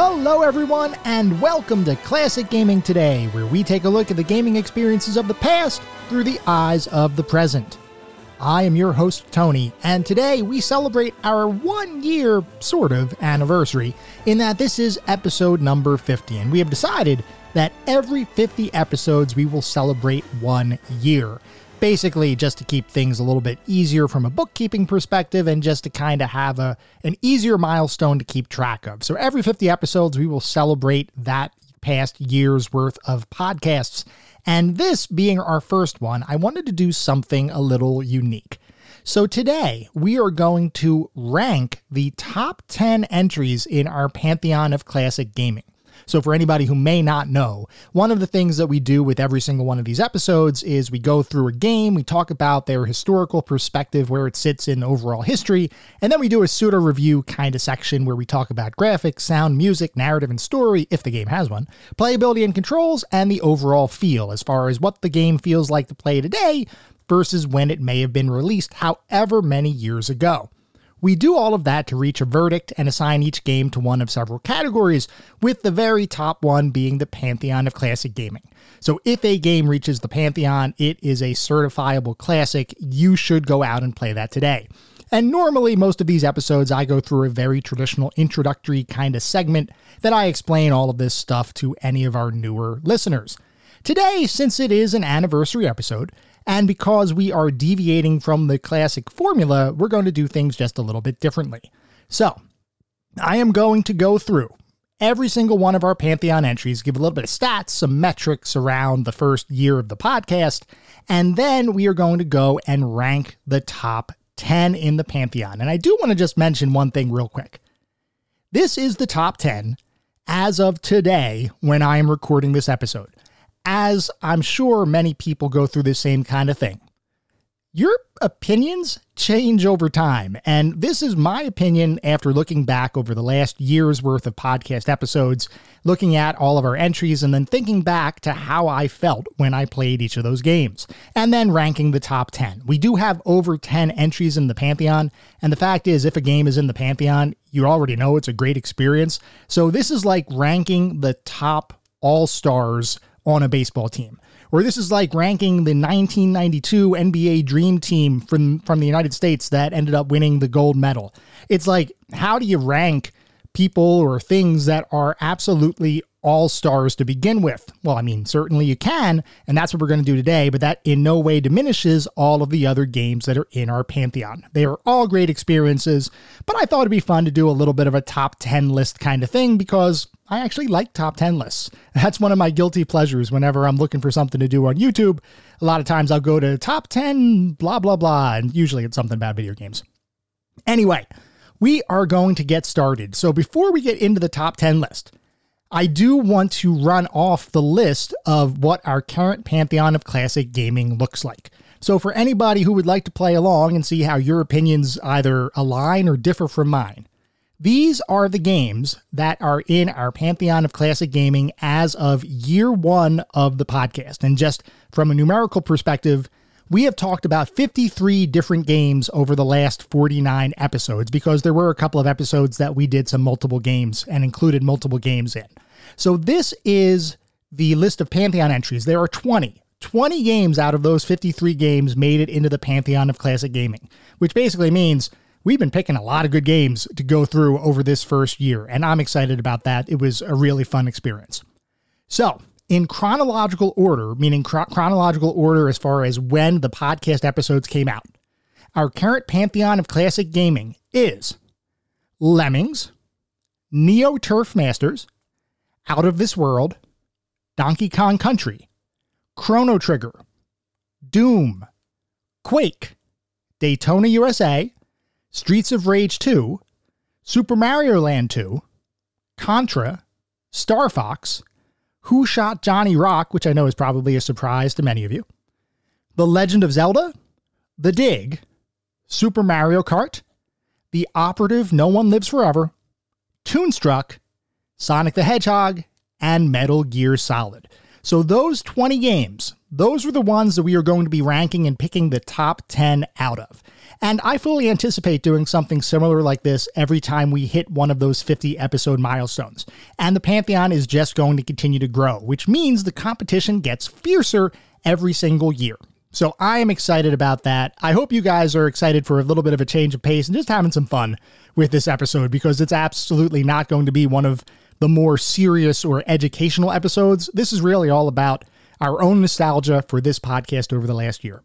Hello, everyone, and welcome to Classic Gaming Today, where we take a look at the gaming experiences of the past through the eyes of the present. I am your host, Tony, and today we celebrate our one year, sort of, anniversary, in that this is episode number 50, and we have decided that every 50 episodes we will celebrate one year basically just to keep things a little bit easier from a bookkeeping perspective and just to kind of have a an easier milestone to keep track of. So every 50 episodes we will celebrate that past year's worth of podcasts. And this being our first one, I wanted to do something a little unique. So today we are going to rank the top 10 entries in our pantheon of classic gaming. So, for anybody who may not know, one of the things that we do with every single one of these episodes is we go through a game, we talk about their historical perspective, where it sits in overall history, and then we do a pseudo review kind of section where we talk about graphics, sound, music, narrative, and story, if the game has one, playability and controls, and the overall feel as far as what the game feels like to play today versus when it may have been released however many years ago. We do all of that to reach a verdict and assign each game to one of several categories, with the very top one being the Pantheon of Classic Gaming. So if a game reaches the Pantheon, it is a certifiable classic. You should go out and play that today. And normally, most of these episodes, I go through a very traditional introductory kind of segment that I explain all of this stuff to any of our newer listeners. Today, since it is an anniversary episode, and because we are deviating from the classic formula, we're going to do things just a little bit differently. So, I am going to go through every single one of our Pantheon entries, give a little bit of stats, some metrics around the first year of the podcast, and then we are going to go and rank the top 10 in the Pantheon. And I do want to just mention one thing real quick. This is the top 10 as of today when I am recording this episode as I'm sure many people go through the same kind of thing. Your opinions change over time, and this is my opinion after looking back over the last year's worth of podcast episodes, looking at all of our entries, and then thinking back to how I felt when I played each of those games, and then ranking the top 10. We do have over 10 entries in the Pantheon, and the fact is, if a game is in the Pantheon, you already know it's a great experience. So this is like ranking the top all stars on a baseball team. Or this is like ranking the 1992 NBA Dream Team from from the United States that ended up winning the gold medal. It's like how do you rank people or things that are absolutely all stars to begin with. Well, I mean, certainly you can, and that's what we're going to do today, but that in no way diminishes all of the other games that are in our pantheon. They are all great experiences, but I thought it'd be fun to do a little bit of a top 10 list kind of thing because I actually like top 10 lists. That's one of my guilty pleasures whenever I'm looking for something to do on YouTube. A lot of times I'll go to top 10, blah, blah, blah, and usually it's something about video games. Anyway, we are going to get started. So before we get into the top 10 list, I do want to run off the list of what our current pantheon of classic gaming looks like. So, for anybody who would like to play along and see how your opinions either align or differ from mine, these are the games that are in our pantheon of classic gaming as of year one of the podcast. And just from a numerical perspective, we have talked about 53 different games over the last 49 episodes because there were a couple of episodes that we did some multiple games and included multiple games in. So this is the list of Pantheon entries. There are 20. 20 games out of those 53 games made it into the Pantheon of Classic Gaming, which basically means we've been picking a lot of good games to go through over this first year, and I'm excited about that. It was a really fun experience. So, in chronological order, meaning chronological order as far as when the podcast episodes came out. Our current pantheon of classic gaming is Lemmings, Neo Turf Masters, Out of This World, Donkey Kong Country, Chrono Trigger, Doom, Quake, Daytona USA, Streets of Rage 2, Super Mario Land 2, Contra, Star Fox, who Shot Johnny Rock, which I know is probably a surprise to many of you, The Legend of Zelda, The Dig, Super Mario Kart, The Operative No One Lives Forever, Toonstruck, Sonic the Hedgehog, and Metal Gear Solid. So, those 20 games, those are the ones that we are going to be ranking and picking the top 10 out of. And I fully anticipate doing something similar like this every time we hit one of those 50 episode milestones. And the Pantheon is just going to continue to grow, which means the competition gets fiercer every single year. So I am excited about that. I hope you guys are excited for a little bit of a change of pace and just having some fun with this episode because it's absolutely not going to be one of the more serious or educational episodes. This is really all about our own nostalgia for this podcast over the last year.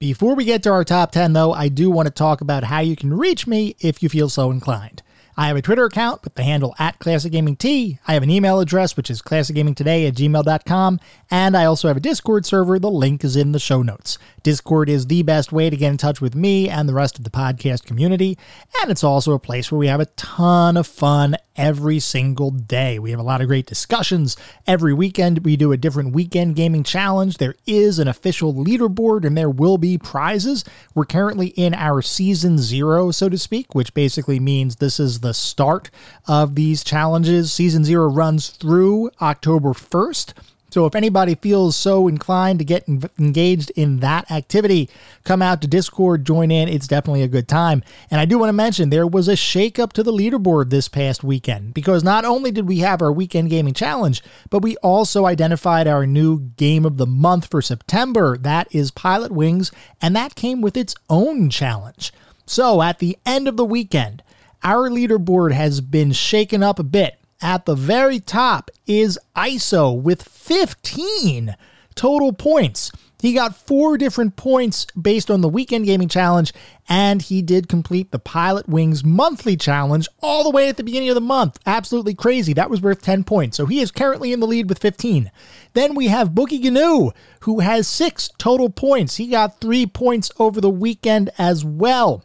Before we get to our top 10, though, I do want to talk about how you can reach me if you feel so inclined. I have a Twitter account with the handle at Classic Gaming T. I have an email address, which is classicgamingtoday at gmail.com. And I also have a Discord server. The link is in the show notes. Discord is the best way to get in touch with me and the rest of the podcast community. And it's also a place where we have a ton of fun every single day. We have a lot of great discussions. Every weekend, we do a different weekend gaming challenge. There is an official leaderboard and there will be prizes. We're currently in our season zero, so to speak, which basically means this is the start of these challenges. Season zero runs through October 1st. So if anybody feels so inclined to get engaged in that activity, come out to Discord, join in. It's definitely a good time. And I do want to mention there was a shakeup to the leaderboard this past weekend because not only did we have our weekend gaming challenge, but we also identified our new game of the month for September. That is Pilotwings, and that came with its own challenge. So at the end of the weekend, our leaderboard has been shaken up a bit at the very top is ISO with 15 total points. He got four different points based on the weekend gaming challenge, and he did complete the Pilotwings monthly challenge all the way at the beginning of the month. Absolutely crazy. That was worth 10 points. So he is currently in the lead with 15. Then we have Bookie Gnu, who has six total points. He got three points over the weekend as well.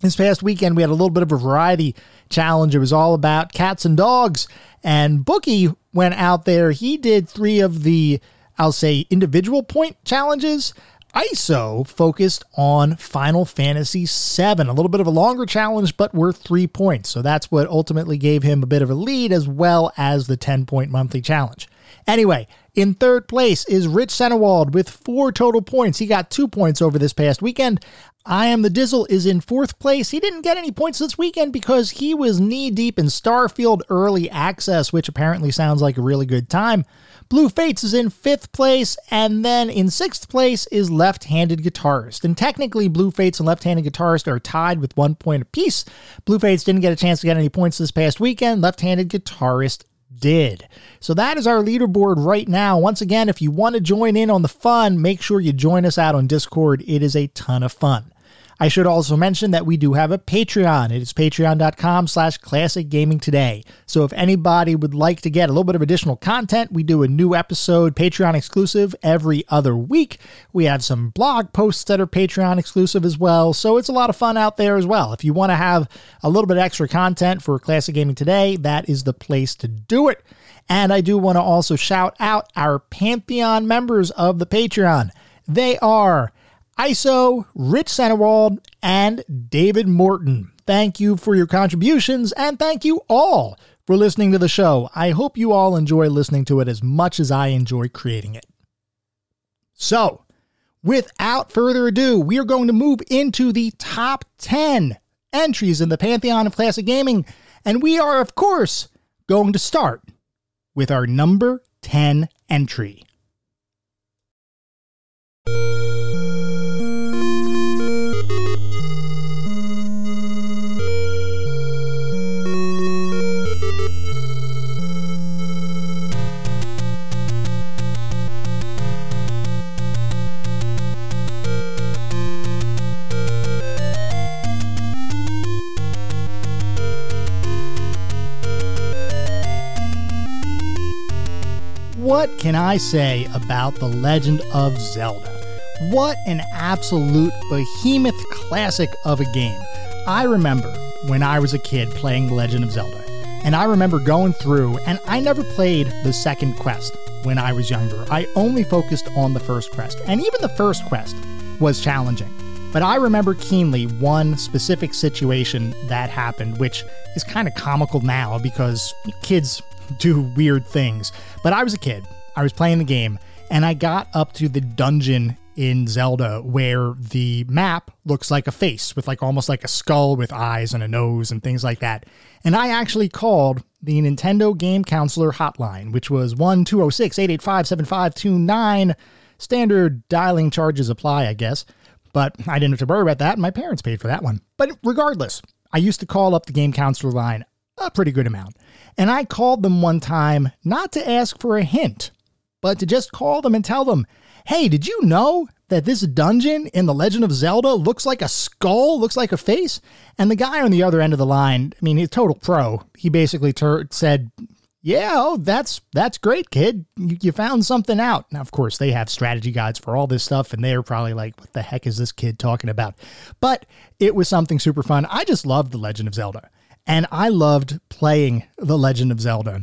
This past weekend, we had a little bit of a variety challenge. It was all about cats and dogs. And Bookie went out there. He did three of the, I'll say, individual point challenges. ISO focused on Final Fantasy VII, a little bit of a longer challenge, but worth three points. So that's what ultimately gave him a bit of a lead, as well as the 10 point monthly challenge. Anyway, in third place is Rich Senewald with four total points. He got two points over this past weekend. I Am the Dizzle is in fourth place. He didn't get any points this weekend because he was knee deep in Starfield Early Access, which apparently sounds like a really good time. Blue Fates is in fifth place, and then in sixth place is Left Handed Guitarist. And technically, Blue Fates and Left Handed Guitarist are tied with one point apiece. Blue Fates didn't get a chance to get any points this past weekend. Left Handed Guitarist did. So that is our leaderboard right now. Once again, if you want to join in on the fun, make sure you join us out on Discord. It is a ton of fun. I should also mention that we do have a Patreon. It is patreon.com slash classic gaming today. So if anybody would like to get a little bit of additional content, we do a new episode, Patreon exclusive, every other week. We have some blog posts that are Patreon exclusive as well. So it's a lot of fun out there as well. If you want to have a little bit extra content for Classic Gaming Today, that is the place to do it. And I do want to also shout out our Pantheon members of the Patreon. They are ISO, Rich Centerwald, and David Morton. Thank you for your contributions, and thank you all for listening to the show. I hope you all enjoy listening to it as much as I enjoy creating it. So, without further ado, we are going to move into the top 10 entries in the Pantheon of Classic Gaming, and we are, of course, going to start with our number 10 entry. What can I say about The Legend of Zelda? What an absolute behemoth classic of a game. I remember when I was a kid playing The Legend of Zelda, and I remember going through, and I never played the second quest when I was younger. I only focused on the first quest, and even the first quest was challenging. But I remember keenly one specific situation that happened, which is kind of comical now because kids do weird things. But I was a kid, I was playing the game, and I got up to the dungeon in Zelda where the map looks like a face with like almost like a skull with eyes and a nose and things like that. And I actually called the Nintendo Game Counselor hotline, which was 1 206 885 7529. Standard dialing charges apply, I guess. But I didn't have to worry about that. My parents paid for that one. But regardless, I used to call up the Game Counselor line a pretty good amount. And I called them one time not to ask for a hint, but to just call them and tell them, hey, did you know that this dungeon in The Legend of Zelda looks like a skull, looks like a face? And the guy on the other end of the line, I mean, he's total pro. He basically ter- said, yeah, oh, that's that's great, kid. You, you found something out. Now, of course, they have strategy guides for all this stuff, and they're probably like, "What the heck is this kid talking about?" But it was something super fun. I just love The Legend of Zelda. And I loved playing The Legend of Zelda.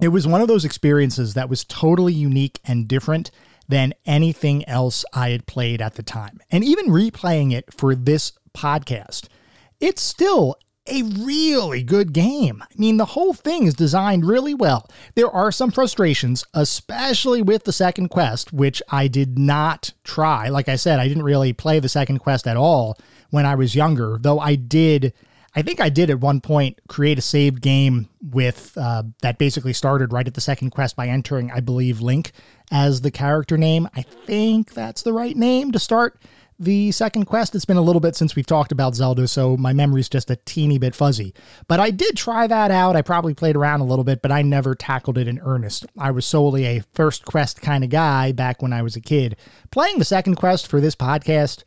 It was one of those experiences that was totally unique and different than anything else I had played at the time. And even replaying it for this podcast, it's still a really good game. I mean, the whole thing is designed really well. There are some frustrations, especially with the second quest, which I did not try. Like I said, I didn't really play the second quest at all when I was younger, though I did I think I did at one point create a saved game with uh, that basically started right at the second quest by entering, I believe, Link as the character name. I think that's the right name to start the second quest. It's been a little bit since we've talked about Zelda, so my memory's just a teeny bit fuzzy. But I did try that out. I probably played around a little bit, but I never tackled it in earnest. I was solely a first quest kind of guy back when I was a kid. Playing the second quest for this podcast,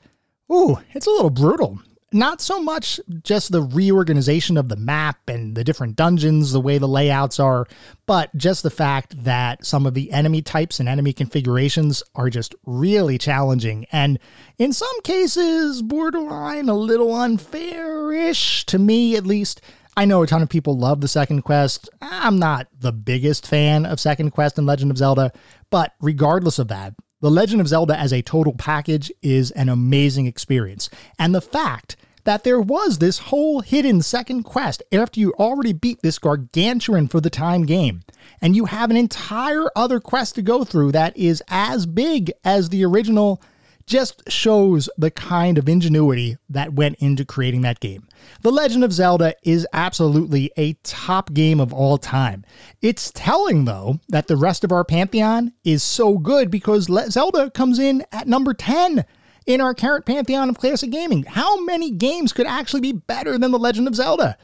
ooh, it's a little brutal not so much just the reorganization of the map and the different dungeons, the way the layouts are, but just the fact that some of the enemy types and enemy configurations are just really challenging and in some cases borderline a little unfairish to me at least. I know a ton of people love the second quest. I'm not the biggest fan of Second Quest and Legend of Zelda, but regardless of that, the Legend of Zelda as a total package is an amazing experience. And the fact that there was this whole hidden second quest after you already beat this gargantuan for the time game, and you have an entire other quest to go through that is as big as the original just shows the kind of ingenuity that went into creating that game. The Legend of Zelda is absolutely a top game of all time. It's telling, though, that the rest of our pantheon is so good because Zelda comes in at number 10 in our current pantheon of classic gaming. How many games could actually be better than The Legend of Zelda?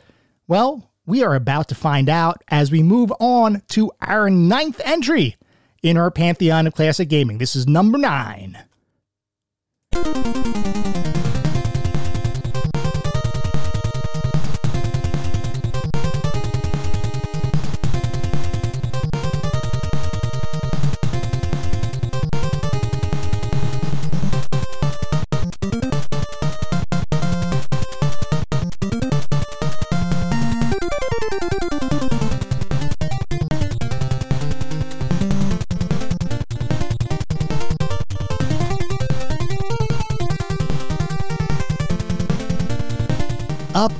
Well, we are about to find out as we move on to our ninth entry in our pantheon of classic gaming. This is number nine. Up,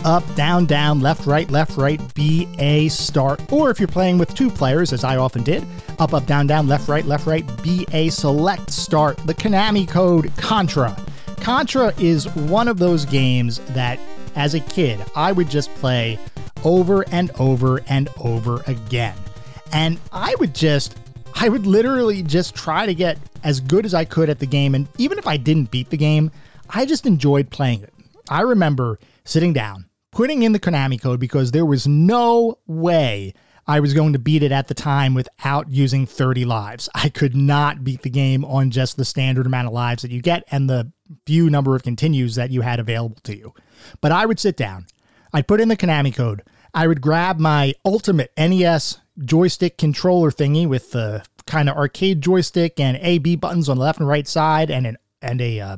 up, down, down, left, right, left, right, B, A, start. Or if you're playing with two players, as I often did, up, up, down, down, left, right, left, right, B, A, select, start. The Konami code Contra. Contra is one of those games that, as a kid, I would just play over and over and over again. And I would just, I would literally just try to get as good as I could at the game. And even if I didn't beat the game, I just enjoyed playing it. I remember sitting down, putting in the Konami code because there was no way I was going to beat it at the time without using 30 lives. I could not beat the game on just the standard amount of lives that you get and the few number of continues that you had available to you. But I would sit down, I'd put in the Konami code, I would grab my ultimate NES joystick controller thingy with the kind of arcade joystick and A B buttons on the left and right side and an and a uh,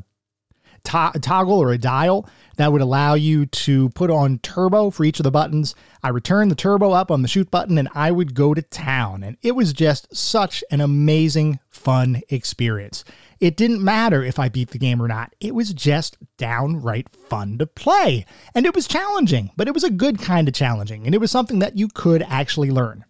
to- toggle or a dial that would allow you to put on turbo for each of the buttons. I returned the turbo up on the shoot button and I would go to town. And it was just such an amazing, fun experience. It didn't matter if I beat the game or not. It was just downright fun to play. And it was challenging, but it was a good kind of challenging. And it was something that you could actually learn.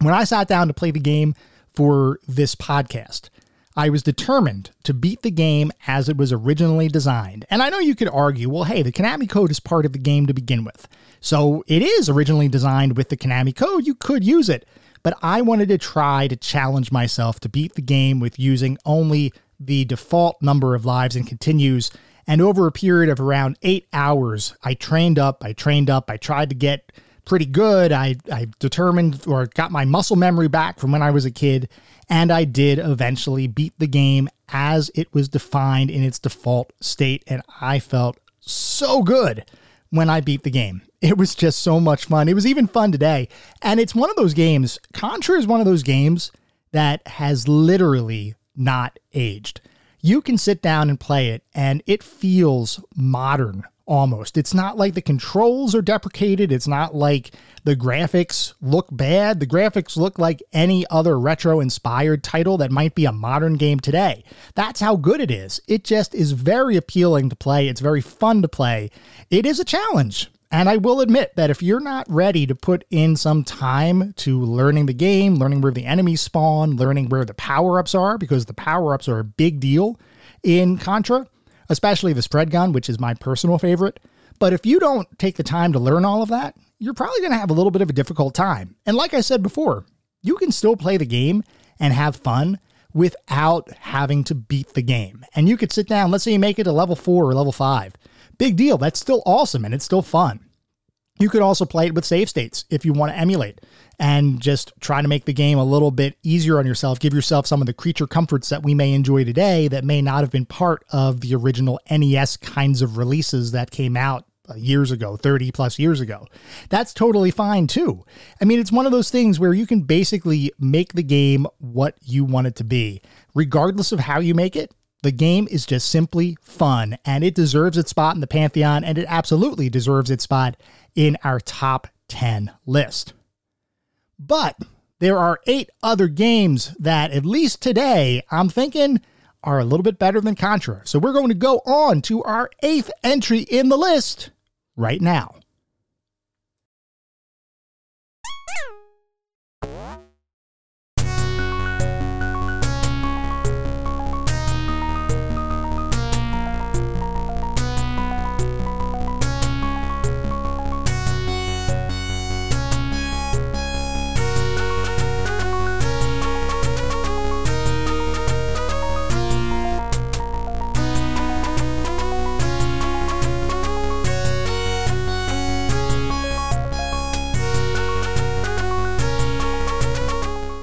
When I sat down to play the game for this podcast, I was determined to beat the game as it was originally designed. And I know you could argue, well, hey, the Konami code is part of the game to begin with. So it is originally designed with the Konami code. You could use it. But I wanted to try to challenge myself to beat the game with using only the default number of lives and continues. And over a period of around eight hours, I trained up, I trained up, I tried to get pretty good. I, I determined or got my muscle memory back from when I was a kid, and I did eventually beat the game as it was defined in its default state. And I felt so good when I beat the game. It was just so much fun. It was even fun today. And it's one of those games, Contra is one of those games that has literally not aged. You can sit down and play it, and it feels modern almost. It's not like the controls are deprecated. It's not like the graphics look bad. The graphics look like any other retro inspired title that might be a modern game today. That's how good it is. It just is very appealing to play. It's very fun to play. It is a challenge. And I will admit that if you're not ready to put in some time to learning the game, learning where the enemies spawn, learning where the power ups are, because the power ups are a big deal in Contra, especially the spread gun, which is my personal favorite. But if you don't take the time to learn all of that, you're probably going to have a little bit of a difficult time. And like I said before, you can still play the game and have fun without having to beat the game. And you could sit down, let's say you make it to level four or level five. Big deal. That's still awesome and it's still fun. You could also play it with save states if you want to emulate and just try to make the game a little bit easier on yourself. Give yourself some of the creature comforts that we may enjoy today that may not have been part of the original NES kinds of releases that came out uh, years ago, 30 plus years ago. That's totally fine too. I mean, it's one of those things where you can basically make the game what you want it to be, regardless of how you make it. The game is just simply fun and it deserves its spot in the Pantheon and it absolutely deserves its spot in our top 10 list. But there are eight other games that, at least today, I'm thinking are a little bit better than Contra. So we're going to go on to our eighth entry in the list right now.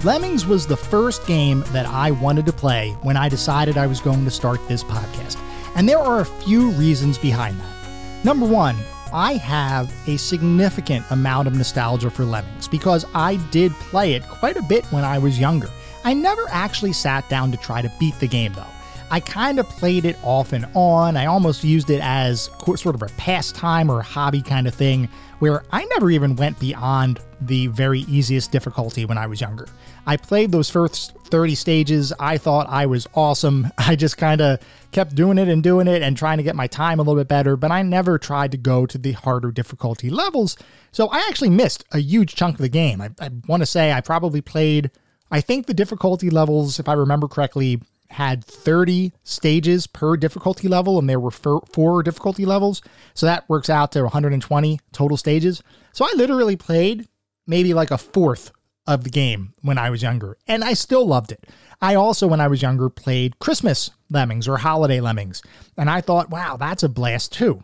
Lemmings was the first game that I wanted to play when I decided I was going to start this podcast. And there are a few reasons behind that. Number one, I have a significant amount of nostalgia for Lemmings because I did play it quite a bit when I was younger. I never actually sat down to try to beat the game though. I kind of played it off and on. I almost used it as sort of a pastime or a hobby kind of thing where I never even went beyond the very easiest difficulty when I was younger. I played those first 30 stages. I thought I was awesome. I just kind of kept doing it and doing it and trying to get my time a little bit better, but I never tried to go to the harder difficulty levels. So I actually missed a huge chunk of the game. I, I want to say I probably played, I think the difficulty levels, if I remember correctly, had 30 stages per difficulty level, and there were four difficulty levels. So that works out to 120 total stages. So I literally played maybe like a fourth of the game when I was younger, and I still loved it. I also, when I was younger, played Christmas Lemmings or Holiday Lemmings, and I thought, wow, that's a blast too.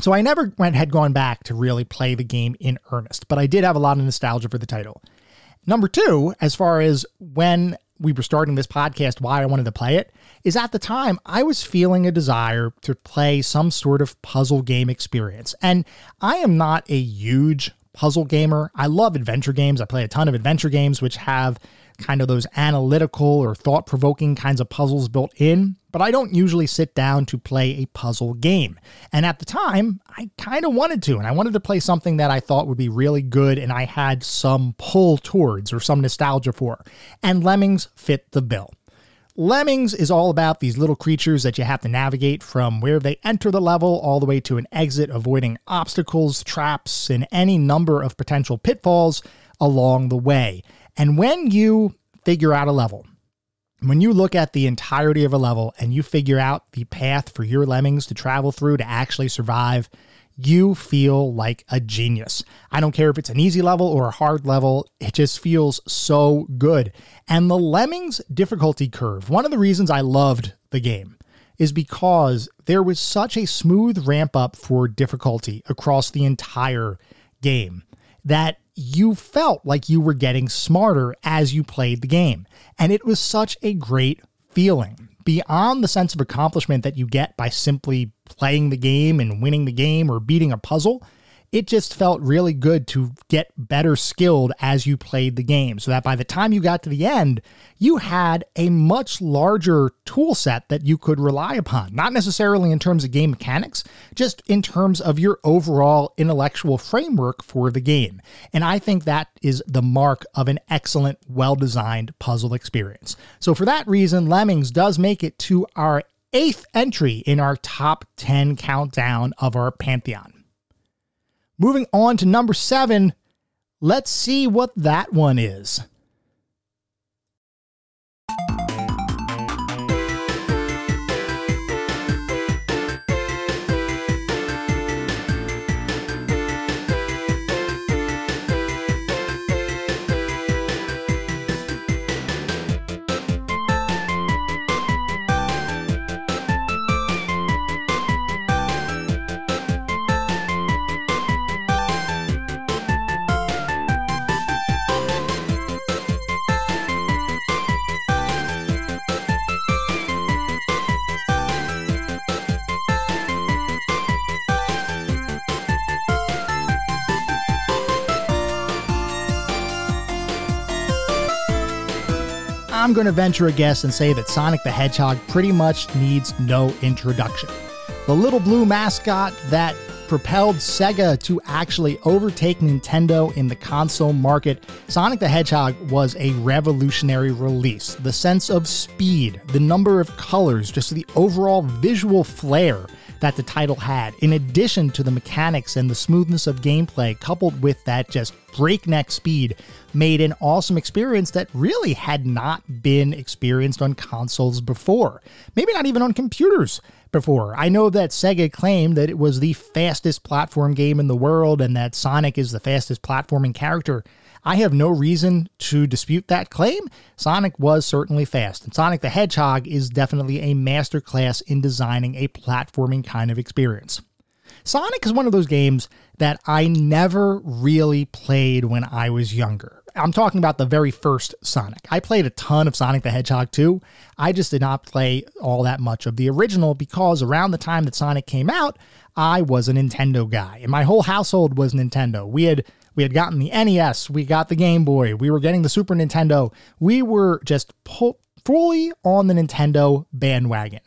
So I never went had gone back to really play the game in earnest, but I did have a lot of nostalgia for the title. Number two, as far as when we were starting this podcast, why I wanted to play it, is at the time I was feeling a desire to play some sort of puzzle game experience. And I am not a huge puzzle gamer. I love adventure games. I play a ton of adventure games which have kind of those analytical or thought provoking kinds of puzzles built in, but I don't usually sit down to play a puzzle game. And at the time, I kind of wanted to, and I wanted to play something that I thought would be really good and I had some pull towards or some nostalgia for. And Lemmings fit the bill. Lemmings is all about these little creatures that you have to navigate from where they enter the level all the way to an exit, avoiding obstacles, traps, and any number of potential pitfalls along the way. And when you figure out a level, when you look at the entirety of a level and you figure out the path for your lemmings to travel through to actually survive, you feel like a genius. I don't care if it's an easy level or a hard level, it just feels so good. And the Lemmings difficulty curve, one of the reasons I loved the game is because there was such a smooth ramp up for difficulty across the entire game that you felt like you were getting smarter as you played the game. And it was such a great feeling. Beyond the sense of accomplishment that you get by simply playing the game and winning the game or beating a puzzle, it just felt really good to get better skilled as you played the game so that by the time you got to the end, you had a much larger tool set that you could rely upon. Not necessarily in terms of game mechanics, just in terms of your overall intellectual framework for the game. And I think that is the mark of an excellent, well designed puzzle experience. So for that reason, Lemmings does make it to our eighth entry in our top 10 countdown of our Pantheon. Moving on to number seven, let's see what that one is. I'm going to venture a guess and say that Sonic the Hedgehog pretty much needs no introduction. The little blue mascot that propelled Sega to actually overtake Nintendo in the console market, Sonic the Hedgehog was a revolutionary release. The sense of speed, the number of colors, just the overall visual flair that the title had, in addition to the mechanics and the smoothness of gameplay, coupled with that just breakneck speed, made an awesome experience that really had not been experienced on consoles before. Maybe not even on computers before. I know that Sega claimed that it was the fastest platform game in the world and that Sonic is the fastest platforming character. I have no reason to dispute that claim. Sonic was certainly fast, and Sonic the Hedgehog is definitely a masterclass in designing a platforming kind of experience. Sonic is one of those games that I never really played when I was younger. I'm talking about the very first Sonic. I played a ton of Sonic the Hedgehog 2. I just did not play all that much of the original because around the time that Sonic came out, I was a Nintendo guy, and my whole household was Nintendo. We had we had gotten the NES, we got the Game Boy, we were getting the Super Nintendo. We were just fully on the Nintendo bandwagon.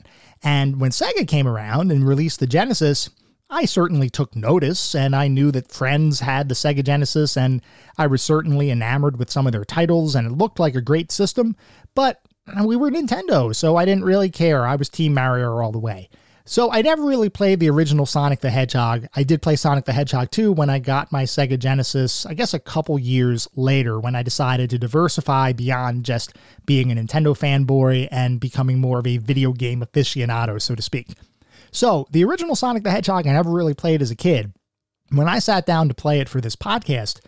And when Sega came around and released the Genesis, I certainly took notice, and I knew that friends had the Sega Genesis, and I was certainly enamored with some of their titles, and it looked like a great system, but we were Nintendo, so I didn't really care. I was Team Mario all the way. So I never really played the original Sonic the Hedgehog. I did play Sonic the Hedgehog 2 when I got my Sega Genesis, I guess a couple years later when I decided to diversify beyond just being a Nintendo fanboy and becoming more of a video game aficionado, so to speak. So the original Sonic the Hedgehog I never really played as a kid. When I sat down to play it for this podcast,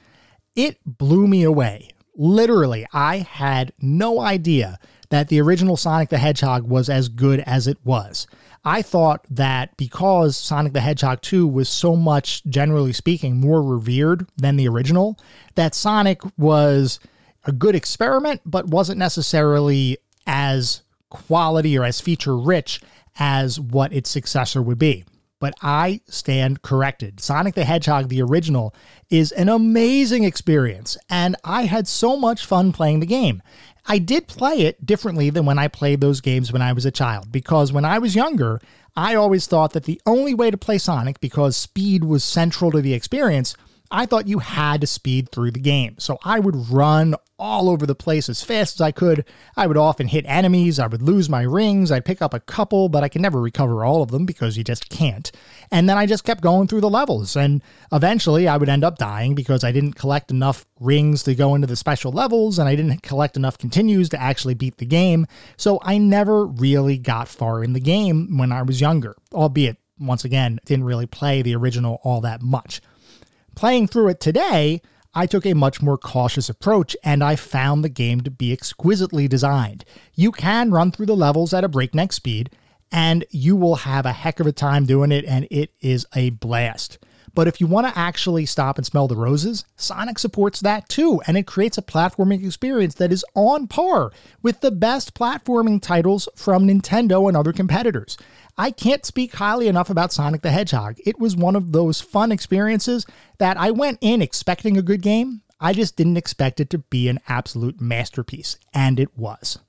it blew me away. Literally, I had no idea that the original Sonic the Hedgehog was as good as it was. I thought that because Sonic the Hedgehog 2 was so much, generally speaking, more revered than the original, that Sonic was a good experiment, but wasn't necessarily as quality or as feature rich as what its successor would be. But I stand corrected. Sonic the Hedgehog, the original, is an amazing experience, and I had so much fun playing the game. I did play it differently than when I played those games when I was a child, because when I was younger, I always thought that the only way to play Sonic, because speed was central to the experience, I thought you had to speed through the game. So I would run all over the place as fast as I could. I would often hit enemies, I would lose my rings, I'd pick up a couple, but I could never recover all of them because you just can't. And then I just kept going through the levels, and eventually I would end up dying because I didn't collect enough rings to go into the special levels, and I didn't collect enough continues to actually beat the game. So I never really got far in the game when I was younger, albeit, once again, didn't really play the original all that much. Playing through it today, I took a much more cautious approach and I found the game to be exquisitely designed. You can run through the levels at a breakneck speed, and you will have a heck of a time doing it, and it is a blast. But if you want to actually stop and smell the roses, Sonic supports that too, and it creates a platforming experience that is on par with the best platforming titles from Nintendo and other competitors. I can't speak highly enough about Sonic the Hedgehog. It was one of those fun experiences that I went in expecting a good game. I just didn't expect it to be an absolute masterpiece, and it was.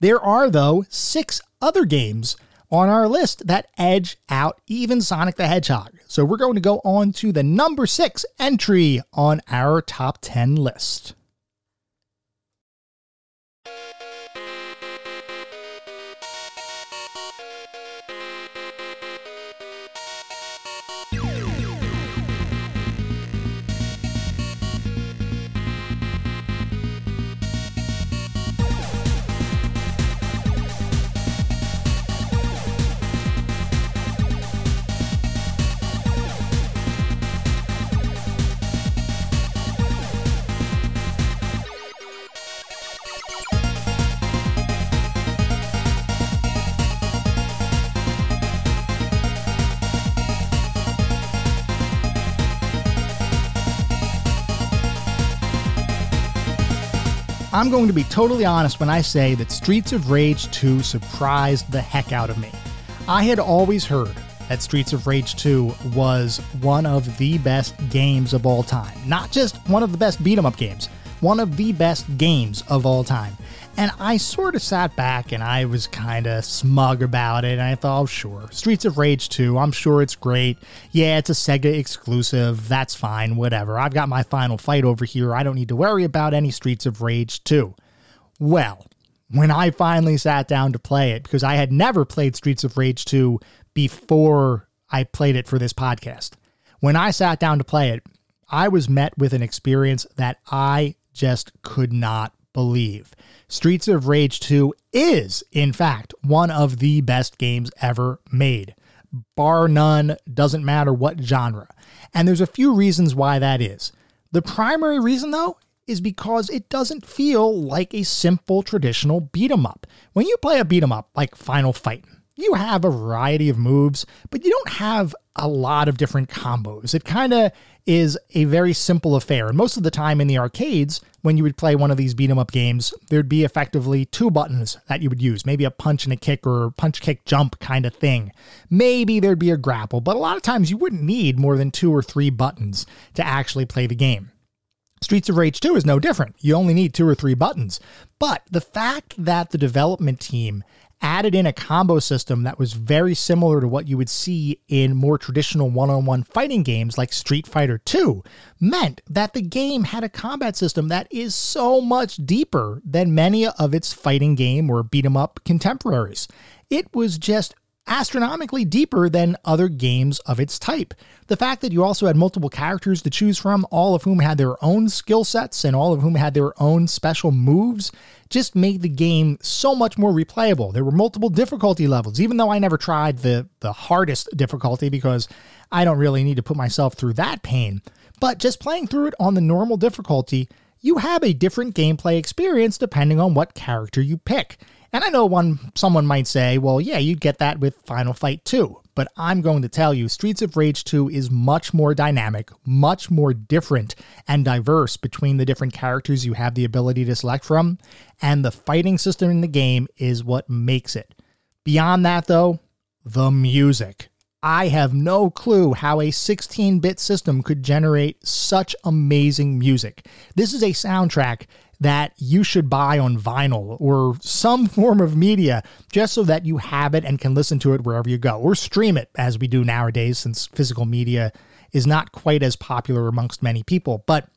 There are, though, six other games on our list that edge out even Sonic the Hedgehog. So we're going to go on to the number six entry on our top 10 list. I'm going to be totally honest when I say that Streets of Rage 2 surprised the heck out of me. I had always heard that Streets of Rage 2 was one of the best games of all time. Not just one of the best beat 'em up games, one of the best games of all time. And I sort of sat back and I was kind of smug about it. And I thought, oh, sure, Streets of Rage 2, I'm sure it's great. Yeah, it's a Sega exclusive. That's fine, whatever. I've got my final fight over here. I don't need to worry about any Streets of Rage 2. Well, when I finally sat down to play it, because I had never played Streets of Rage 2 before I played it for this podcast, when I sat down to play it, I was met with an experience that I just could not believe. Streets of Rage 2 is, in fact, one of the best games ever made. Bar none, doesn't matter what genre. And there's a few reasons why that is. The primary reason, though, is because it doesn't feel like a simple traditional beat 'em up. When you play a beat 'em up like Final Fight, you have a variety of moves, but you don't have a lot of different combos. It kind of is a very simple affair. And most of the time in the arcades, when you would play one of these beat 'em up games, there'd be effectively two buttons that you would use, maybe a punch and a kick or punch kick jump kind of thing. Maybe there'd be a grapple, but a lot of times you wouldn't need more than two or three buttons to actually play the game. Streets of Rage 2 is no different. You only need two or three buttons. But the fact that the development team added in a combo system that was very similar to what you would see in more traditional one on one fighting games like Street Fighter 2 meant that the game had a combat system that is so much deeper than many of its fighting game or beat 'em up contemporaries. It was just astronomically deeper than other games of its type. The fact that you also had multiple characters to choose from, all of whom had their own skill sets and all of whom had their own special moves, just made the game so much more replayable. There were multiple difficulty levels, even though I never tried the, the hardest difficulty because I don't really need to put myself through that pain. But just playing through it on the normal difficulty, you have a different gameplay experience depending on what character you pick. And I know one someone might say, well, yeah, you'd get that with Final Fight 2. But I'm going to tell you, Streets of Rage 2 is much more dynamic, much more different and diverse between the different characters you have the ability to select from, and the fighting system in the game is what makes it. Beyond that, though, the music. I have no clue how a 16 bit system could generate such amazing music. This is a soundtrack that you should buy on vinyl or some form of media just so that you have it and can listen to it wherever you go or stream it as we do nowadays since physical media is not quite as popular amongst many people. But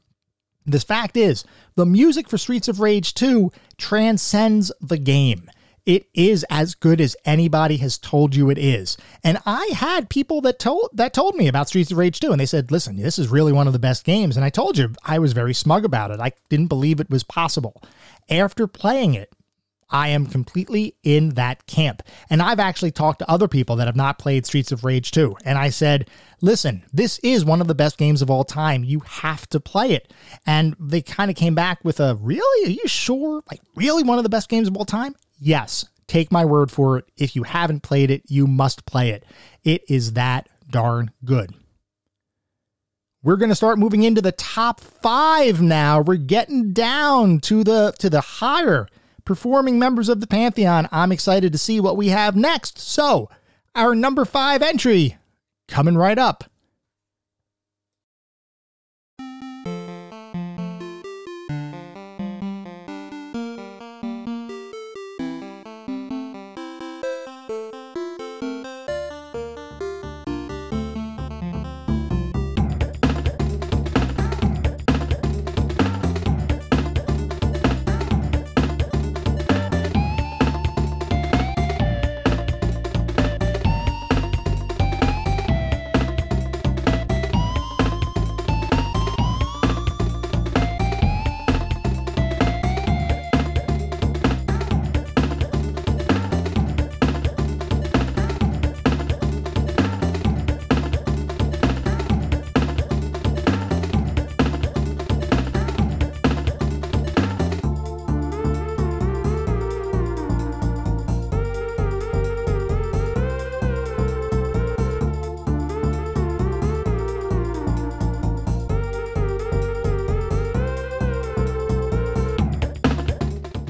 the fact is, the music for Streets of Rage 2 transcends the game. It is as good as anybody has told you it is. And I had people that told that told me about Streets of Rage 2 and they said, "Listen, this is really one of the best games." And I told you I was very smug about it. I didn't believe it was possible. After playing it, I am completely in that camp. And I've actually talked to other people that have not played Streets of Rage 2. And I said, listen, this is one of the best games of all time. You have to play it. And they kind of came back with a, really? Are you sure? Like, really one of the best games of all time? Yes. Take my word for it. If you haven't played it, you must play it. It is that darn good. We're going to start moving into the top 5 now. We're getting down to the to the higher performing members of the Pantheon. I'm excited to see what we have next. So, our number five entry coming right up.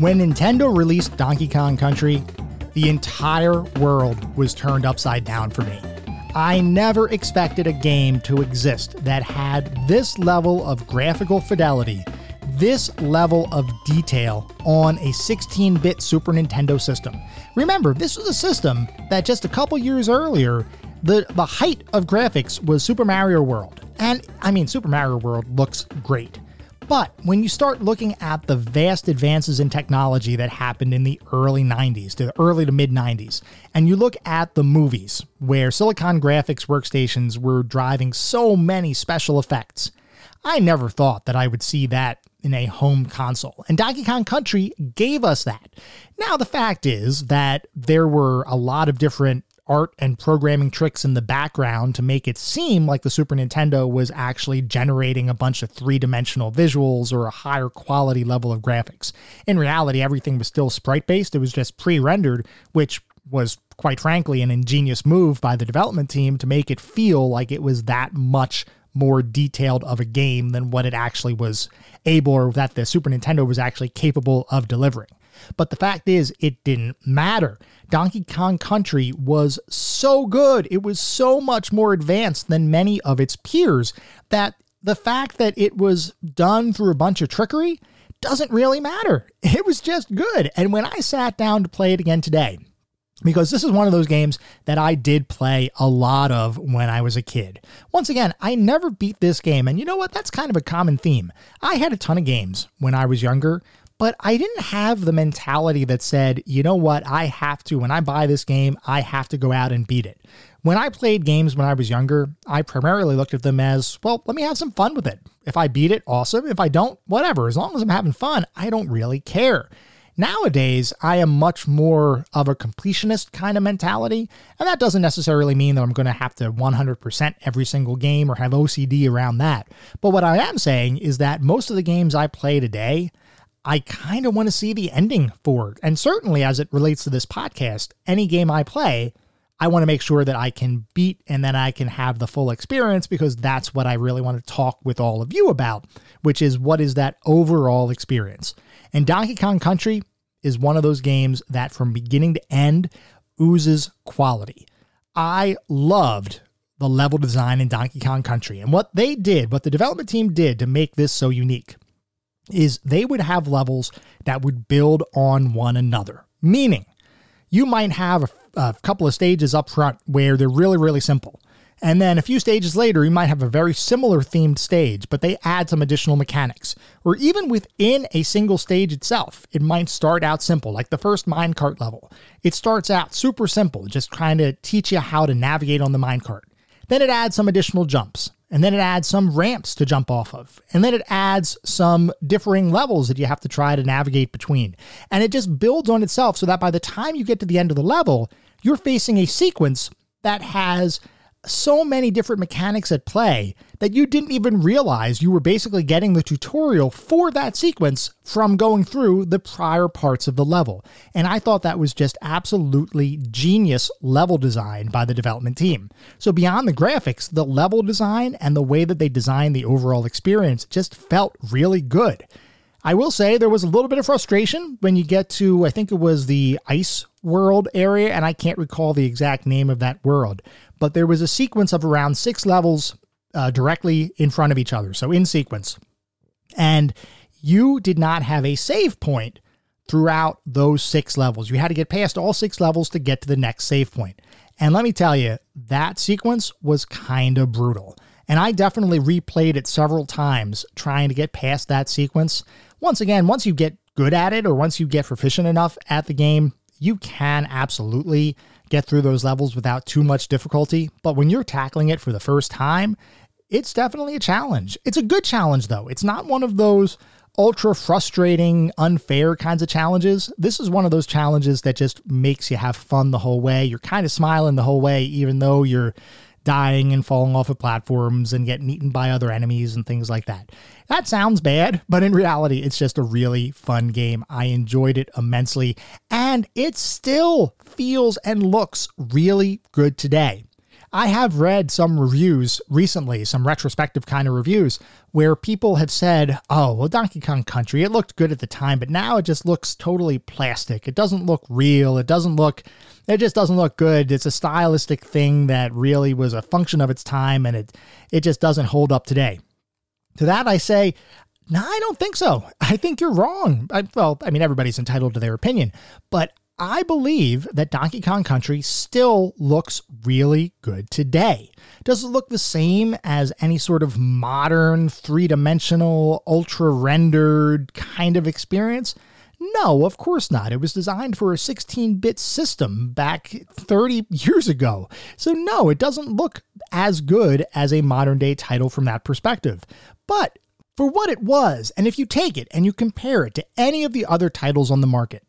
When Nintendo released Donkey Kong Country, the entire world was turned upside down for me. I never expected a game to exist that had this level of graphical fidelity, this level of detail on a 16 bit Super Nintendo system. Remember, this was a system that just a couple years earlier, the, the height of graphics was Super Mario World. And I mean, Super Mario World looks great. But when you start looking at the vast advances in technology that happened in the early 90s to the early to mid 90s, and you look at the movies where Silicon Graphics workstations were driving so many special effects, I never thought that I would see that in a home console. And Donkey Kong Country gave us that. Now, the fact is that there were a lot of different art and programming tricks in the background to make it seem like the Super Nintendo was actually generating a bunch of three dimensional visuals or a higher quality level of graphics. In reality, everything was still sprite based, it was just pre rendered, which was quite frankly an ingenious move by the development team to make it feel like it was that much more detailed of a game than what it actually was able or that the Super Nintendo was actually capable of delivering. But the fact is, it didn't matter. Donkey Kong Country was so good, it was so much more advanced than many of its peers that the fact that it was done through a bunch of trickery doesn't really matter. It was just good. And when I sat down to play it again today, because this is one of those games that I did play a lot of when I was a kid. Once again, I never beat this game, and you know what? That's kind of a common theme. I had a ton of games when I was younger but I didn't have the mentality that said, you know what, I have to, when I buy this game, I have to go out and beat it. When I played games when I was younger, I primarily looked at them as, well, let me have some fun with it. If I beat it, awesome. If I don't, whatever. As long as I'm having fun, I don't really care. Nowadays, I am much more of a completionist kind of mentality, and that doesn't necessarily mean that I'm going to have to 100% every single game or have OCD around that. But what I am saying is that most of the games I play today, I kind of want to see the ending for. And certainly as it relates to this podcast, any game I play, I want to make sure that I can beat and then I can have the full experience because that's what I really want to talk with all of you about, which is what is that overall experience. And Donkey Kong Country is one of those games that from beginning to end oozes quality. I loved the level design in Donkey Kong Country and what they did, what the development team did to make this so unique is they would have levels that would build on one another. Meaning, you might have a, a, couple of stages up front where they're really, really simple. And then a few stages later, you might have a very similar themed stage, but they add some additional mechanics. Or even within a single stage itself, it might start out simple, like the first minecart level. It starts out super simple, just trying to teach you how to navigate on the minecart. Then it adds some additional jumps, and then it adds some ramps to jump off of, and then it adds some differing levels that you have to try to navigate between. And it just builds on itself so that by the time you get to the end of the level, you're facing a sequence that has so many different mechanics at play that you didn't even realize you were basically getting the tutorial for that sequence from going through the prior parts of the level. And I thought that was just absolutely genius level design by the development team. So, beyond the graphics, the level design and the way that they designed the overall experience just felt really good. I will say there was a little bit of frustration when you get to, I think it was the ice world area, and I can't recall the exact name of that world, but there was a sequence of around six levels uh, directly in front of each other, so in sequence. And you did not have a save point throughout those six levels. You had to get past all six levels to get to the next save point. And let me tell you, that sequence was kind of brutal. And I definitely replayed it several times trying to get past that sequence. Once again, once you get good at it or once you get proficient enough at the game, you can absolutely get through those levels without too much difficulty. But when you're tackling it for the first time, it's definitely a challenge. It's a good challenge, though. It's not one of those ultra frustrating, unfair kinds of challenges. This is one of those challenges that just makes you have fun the whole way. You're kind of smiling the whole way, even though you're dying and falling off of platforms and getting eaten by other enemies and things like that. That sounds bad, but in reality, it's just a really fun game. I enjoyed it immensely, and it still feels and looks really good today. I have read some reviews recently, some retrospective kind of reviews, where people have said, oh, well, Donkey Kong Country, it looked good at the time, but now it just looks totally plastic. It doesn't look real. It doesn't look, it just doesn't look good. It's a stylistic thing that really was a function of its time and it, it just doesn't hold up today. To that, I say, no, I don't think so. I think you're wrong. I, well, I mean, everybody's entitled to their opinion, but I believe that Donkey Kong Country still looks really good today. Does it look the same as any sort of modern, three dimensional, ultra rendered kind of experience? No, of course not. It was designed for a 16 bit system back 30 years ago. So, no, it doesn't look as good as a modern day title from that perspective. But for what it was, and if you take it and you compare it to any of the other titles on the market,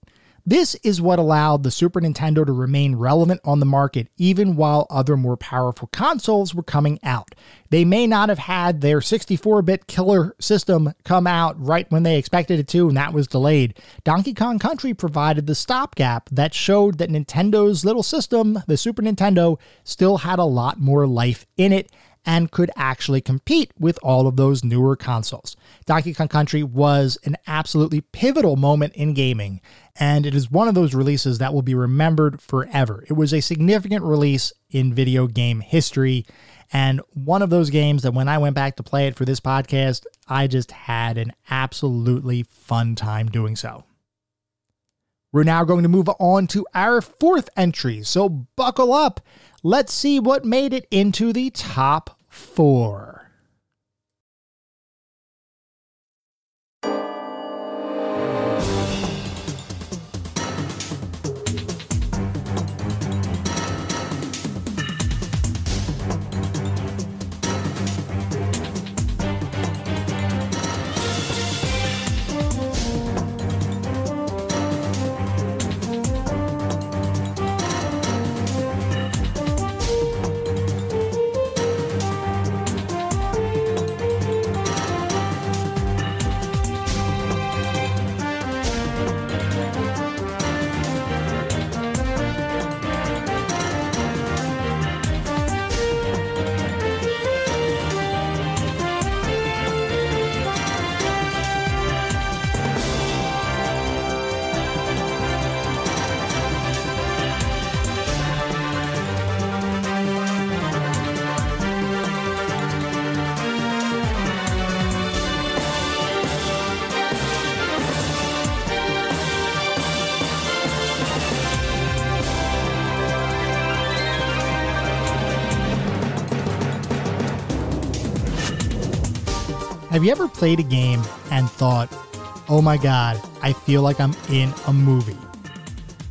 this is what allowed the Super Nintendo to remain relevant on the market even while other more powerful consoles were coming out. They may not have had their 64 bit killer system come out right when they expected it to, and that was delayed. Donkey Kong Country provided the stopgap that showed that Nintendo's little system, the Super Nintendo, still had a lot more life in it and could actually compete with all of those newer consoles. Donkey Kong Country was an absolutely pivotal moment in gaming, and it is one of those releases that will be remembered forever. It was a significant release in video game history, and one of those games that when I went back to play it for this podcast, I just had an absolutely fun time doing so. We're now going to move on to our fourth entry, so buckle up. Let's see what made it into the top four. Have you ever played a game and thought, oh my god, I feel like I'm in a movie?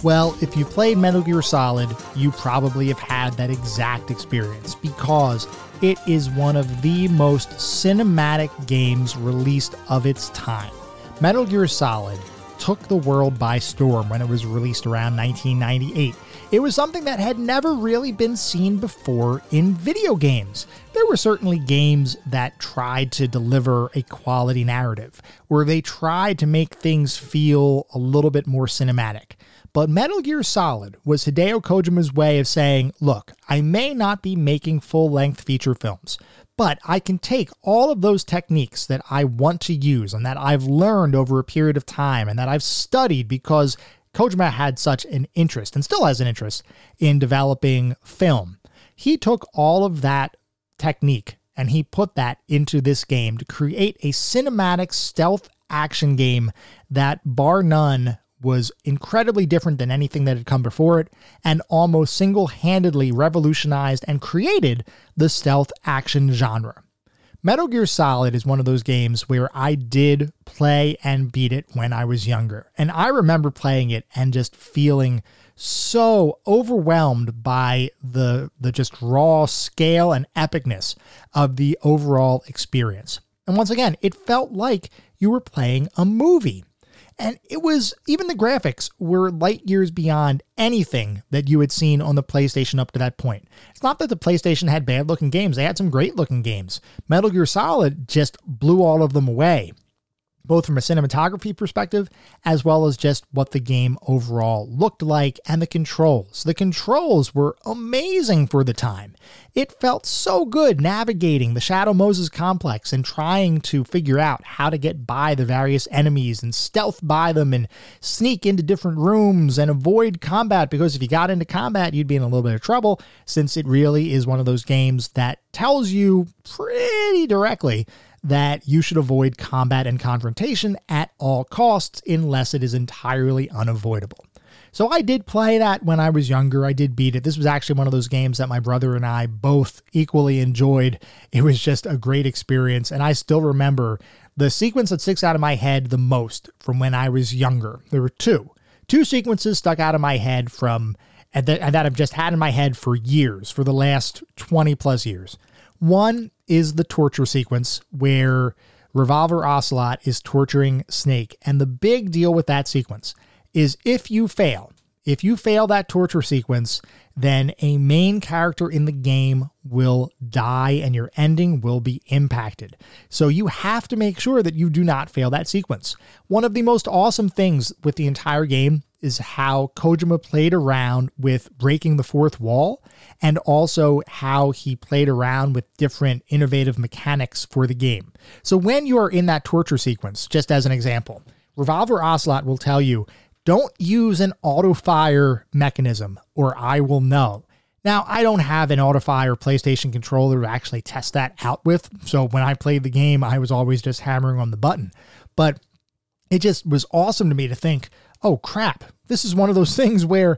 Well, if you played Metal Gear Solid, you probably have had that exact experience because it is one of the most cinematic games released of its time. Metal Gear Solid took the world by storm when it was released around 1998. It was something that had never really been seen before in video games. There were certainly games that tried to deliver a quality narrative, where they tried to make things feel a little bit more cinematic. But Metal Gear Solid was Hideo Kojima's way of saying, look, I may not be making full length feature films, but I can take all of those techniques that I want to use and that I've learned over a period of time and that I've studied because Kojima had such an interest and still has an interest in developing film. He took all of that technique and he put that into this game to create a cinematic stealth action game that, bar none, was incredibly different than anything that had come before it and almost single handedly revolutionized and created the stealth action genre. Metal Gear Solid is one of those games where I did play and beat it when I was younger. And I remember playing it and just feeling so overwhelmed by the the just raw scale and epicness of the overall experience. And once again, it felt like you were playing a movie. And it was, even the graphics were light years beyond anything that you had seen on the PlayStation up to that point. It's not that the PlayStation had bad looking games, they had some great looking games. Metal Gear Solid just blew all of them away both from a cinematography perspective as well as just what the game overall looked like and the controls. The controls were amazing for the time. It felt so good navigating the Shadow Moses complex and trying to figure out how to get by the various enemies and stealth by them and sneak into different rooms and avoid combat because if you got into combat, you'd be in a little bit of trouble since it really is one of those games that tells you pretty directly that you should avoid combat and confrontation at all costs unless it is entirely unavoidable. So I did play that when I was younger. I did beat it. This was actually one of those games that my brother and I both equally enjoyed. It was just a great experience. And I still remember the sequence that sticks out of my head the most from when I was younger. There were two. Two sequences stuck out of my head from and that, that I've just had in my head for years, for the last 20 plus years. One is the torture sequence where Revolver Ocelot is torturing Snake. And the big deal with that sequence is if you fail, if you fail that torture sequence, then a main character in the game will die and your ending will be impacted. So you have to make sure that you do not fail that sequence. One of the most awesome things with the entire game is how Kojima played around with breaking the fourth wall and also how he played around with different innovative mechanics for the game. So when you are in that torture sequence, just as an example, Revolver Ocelot will tell you, don't use an auto fire mechanism or I will know. Now, I don't have an auto fire PlayStation controller to actually test that out with. So when I played the game, I was always just hammering on the button. But it just was awesome to me to think, oh crap, this is one of those things where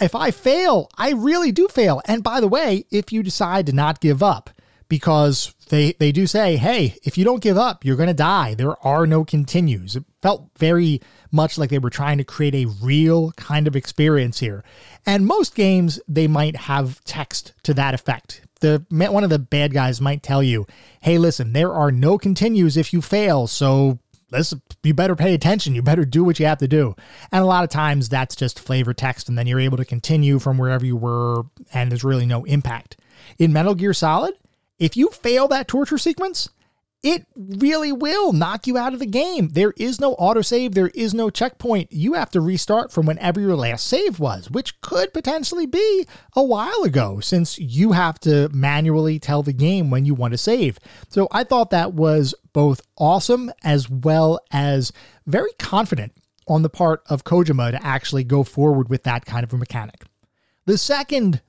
if I fail, I really do fail. And by the way, if you decide to not give up, because they they do say, hey, if you don't give up, you're going to die. There are no continues. It felt very much like they were trying to create a real kind of experience here. And most games they might have text to that effect. The one of the bad guys might tell you, "Hey, listen, there are no continues if you fail, so let's you better pay attention you better do what you have to do and a lot of times that's just flavor text and then you're able to continue from wherever you were and there's really no impact in metal gear solid if you fail that torture sequence it really will knock you out of the game. There is no autosave, there is no checkpoint. You have to restart from whenever your last save was, which could potentially be a while ago since you have to manually tell the game when you want to save. So I thought that was both awesome as well as very confident on the part of Kojima to actually go forward with that kind of a mechanic. The second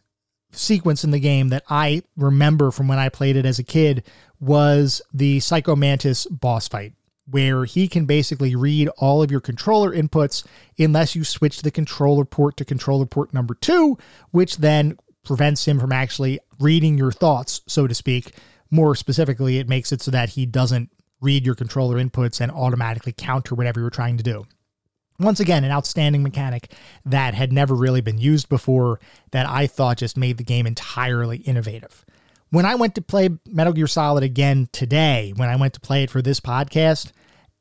sequence in the game that I remember from when I played it as a kid was the Psycho Mantis boss fight, where he can basically read all of your controller inputs unless you switch the controller port to controller port number two, which then prevents him from actually reading your thoughts, so to speak. More specifically, it makes it so that he doesn't read your controller inputs and automatically counter whatever you're trying to do. Once again, an outstanding mechanic that had never really been used before that I thought just made the game entirely innovative. When I went to play Metal Gear Solid again today, when I went to play it for this podcast,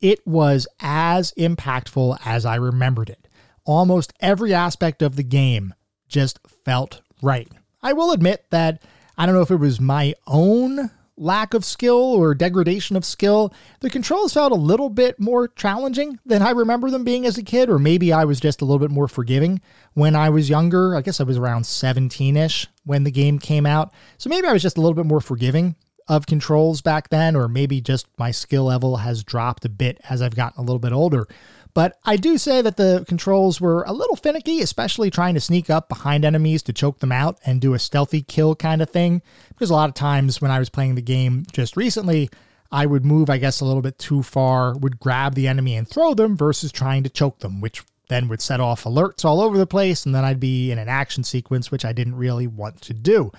it was as impactful as I remembered it. Almost every aspect of the game just felt right. I will admit that I don't know if it was my own lack of skill or degradation of skill, the controls felt a little bit more challenging than I remember them being as a kid, or maybe I was just a little bit more forgiving when I was younger. I guess I was around 17 ish when the game came out. So maybe I was just a little bit more forgiving of controls back then, or maybe just my skill level has dropped a bit as I've gotten a little bit older. But I do say that the controls were a little finicky, especially trying to sneak up behind enemies to choke them out and do a stealthy kill kind of thing. Because a lot of times when I was playing the game just recently, I would move, I guess, a little bit too far, would grab the enemy and throw them versus trying to choke them, which then would set off alerts all over the place, and then I'd be in an action sequence, which I didn't really want to do.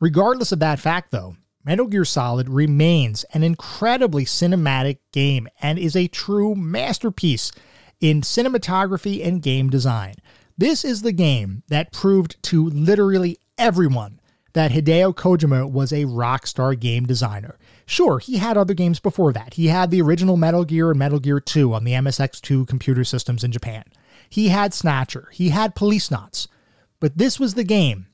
Regardless of that fact, though, Metal Gear Solid remains an incredibly cinematic game and is a true masterpiece in cinematography and game design. This is the game that proved to literally everyone that Hideo Kojima was a rock star game designer. Sure, he had other games before that. He had the original Metal Gear and Metal Gear 2 on the MSX2 computer systems in Japan. He had Snatcher. He had Policenauts. But this was the game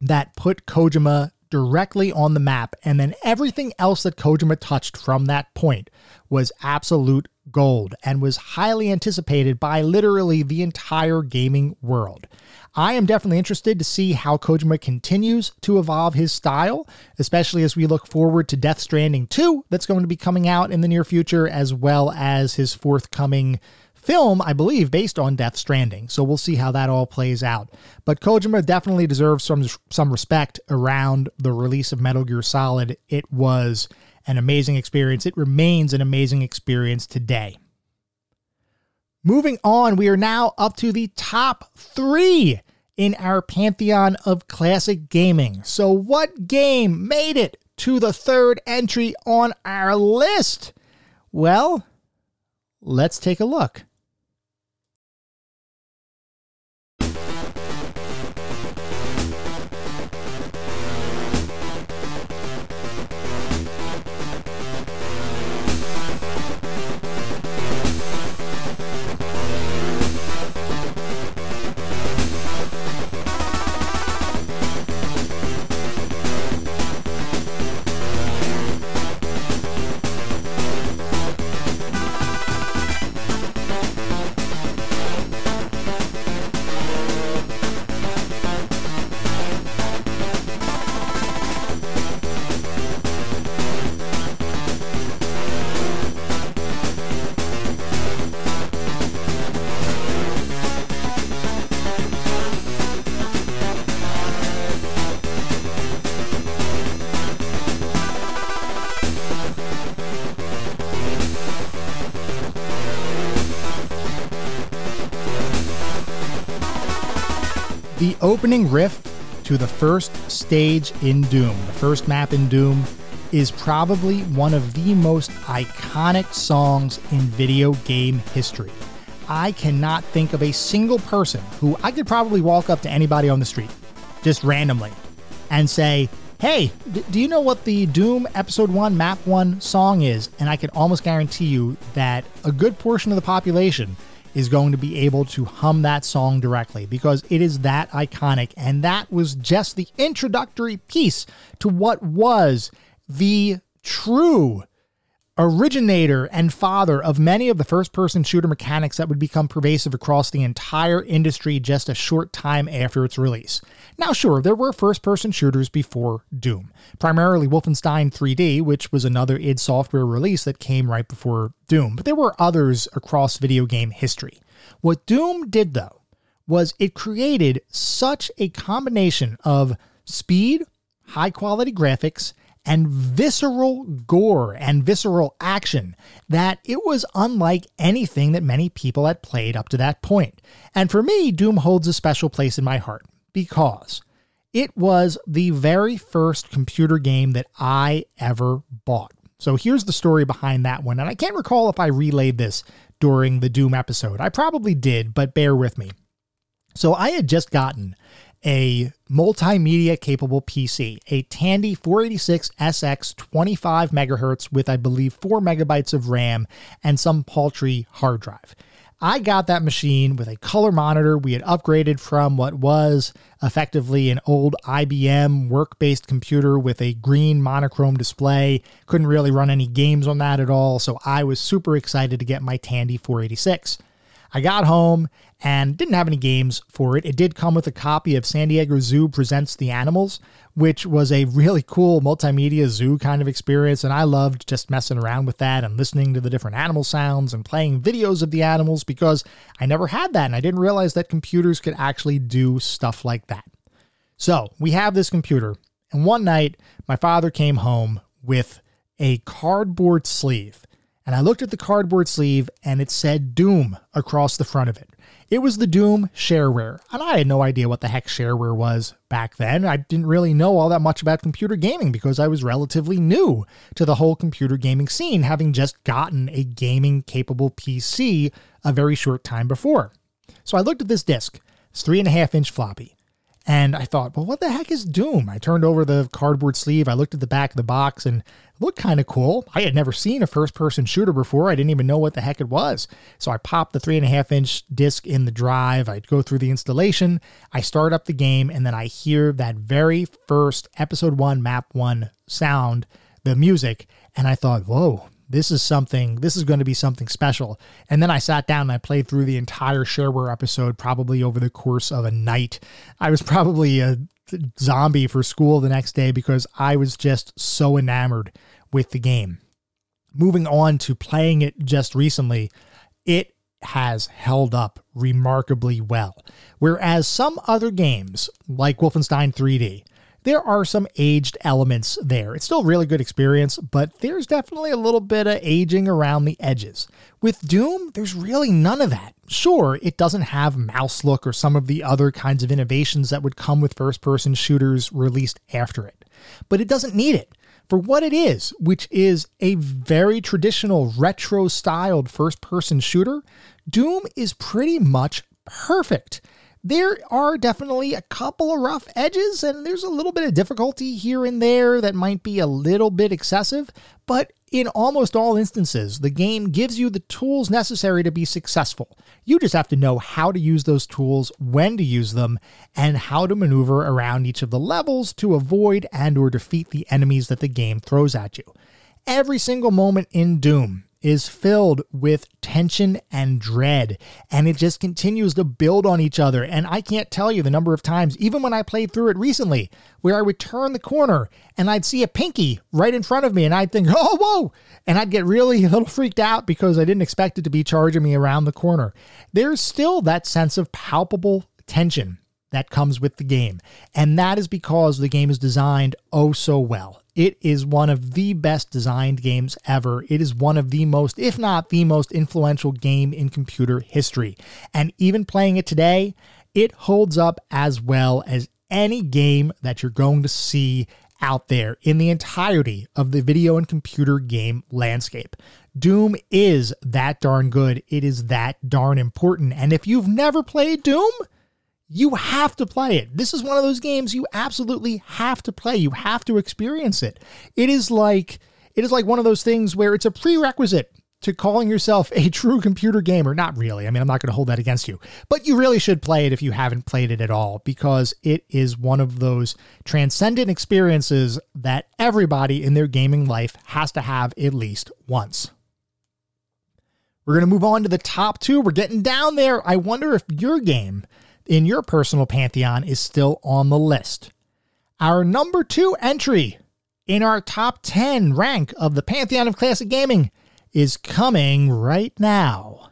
that put Kojima directly on the map, and then everything else that Kojima touched from that point was absolute gold and was highly anticipated by literally the entire gaming world. I am definitely interested to see how Kojima continues to evolve his style, especially as we look forward to Death Stranding 2, that's going to be coming out in the near future, as well as his forthcoming film, I believe, based on Death Stranding. So we'll see how that all plays out. But Kojima definitely deserves some some respect around the release of Metal Gear Solid. It was an amazing experience. It remains an amazing experience today. Moving on, we are now up to the top three in our pantheon of classic gaming. So, what game made it to the third entry on our list? Well, let's take a look. Opening riff to the first stage in Doom, the first map in Doom, is probably one of the most iconic songs in video game history. I cannot think of a single person who I could probably walk up to anybody on the street, just randomly, and say, Hey, d- do you know what the Doom Episode 1 Map 1 song is? And I can almost guarantee you that a good portion of the population is going to be able to hum that song directly because it is that iconic. And that was just the introductory piece to what was the true originator and father of many of the first person shooter mechanics that would become pervasive across the entire industry just a short time after its release. Now, sure, there were first person shooters before Doom, primarily Wolfenstein 3D, which was another id Software release that came right before Doom, but there were others across video game history. What Doom did, though, was it created such a combination of speed, high quality graphics, and visceral gore and visceral action that it was unlike anything that many people had played up to that point. And for me, Doom holds a special place in my heart because it was the very first computer game that I ever bought. So here's the story behind that one. And I can't recall if I relayed this during the Doom episode. I probably did, but bear with me. So I had just gotten a multimedia capable PC, a Tandy 486SX 25 megahertz with, I believe, 4 megabytes of RAM and some paltry hard drive. I got that machine with a color monitor. We had upgraded from what was effectively an old IBM work based computer with a green monochrome display. Couldn't really run any games on that at all, so I was super excited to get my Tandy 486. I got home and didn't have any games for it. It did come with a copy of San Diego Zoo Presents the Animals, which was a really cool multimedia zoo kind of experience. And I loved just messing around with that and listening to the different animal sounds and playing videos of the animals because I never had that and I didn't realize that computers could actually do stuff like that. So we have this computer, and one night my father came home with a cardboard sleeve. And I looked at the cardboard sleeve and it said Doom across the front of it. It was the Doom shareware, and I had no idea what the heck shareware was back then. I didn't really know all that much about computer gaming because I was relatively new to the whole computer gaming scene, having just gotten a gaming capable PC a very short time before. So I looked at this disc. It's three and a half inch floppy. And I thought, well, what the heck is Doom? I turned over the cardboard sleeve. I looked at the back of the box and looked kind of cool. I had never seen a first person shooter before. I didn't even know what the heck it was. So I popped the three and a half inch disc in the drive. I'd go through the installation. I start up the game, and then I hear that very first episode one, map one sound, the music. And I thought, whoa, this is something, this is going to be something special. And then I sat down and I played through the entire shareware episode probably over the course of a night. I was probably a zombie for school the next day because I was just so enamored with the game. Moving on to playing it just recently, it has held up remarkably well. Whereas some other games, like Wolfenstein 3D, there are some aged elements there. It's still a really good experience, but there's definitely a little bit of aging around the edges. With Doom, there's really none of that. Sure, it doesn't have mouse look or some of the other kinds of innovations that would come with first person shooters released after it, but it doesn't need it for what it is, which is a very traditional retro styled first person shooter. Doom is pretty much perfect. There are definitely a couple of rough edges, and there's a little bit of difficulty here and there that might be a little bit excessive, but in almost all instances, the game gives you the tools necessary to be successful. You just have to know how to use those tools, when to use them, and how to maneuver around each of the levels to avoid and or defeat the enemies that the game throws at you. Every single moment in Doom is filled with tension and dread, and it just continues to build on each other. And I can't tell you the number of times, even when I played through it recently, where I would turn the corner and I'd see a pinky right in front of me, and I'd think, oh, whoa! And I'd get really a little freaked out because I didn't expect it to be charging me around the corner. There's still that sense of palpable tension that comes with the game. And that is because the game is designed oh so well. It is one of the best designed games ever. It is one of the most, if not the most influential game in computer history. And even playing it today, it holds up as well as any game that you're going to see out there in the entirety of the video and computer game landscape. Doom is that darn good. It is that darn important. And if you've never played Doom, you have to play it. This is one of those games you absolutely have to play. You have to experience it. It is like it is like one of those things where it's a prerequisite to calling yourself a true computer gamer. Not really. I mean, I'm not going to hold that against you. But you really should play it if you haven't played it at all because it is one of those transcendent experiences that everybody in their gaming life has to have at least once. We're going to move on to the top 2. We're getting down there. I wonder if your game in your personal pantheon is still on the list. Our number two entry in our top 10 rank of the Pantheon of Classic Gaming is coming right now.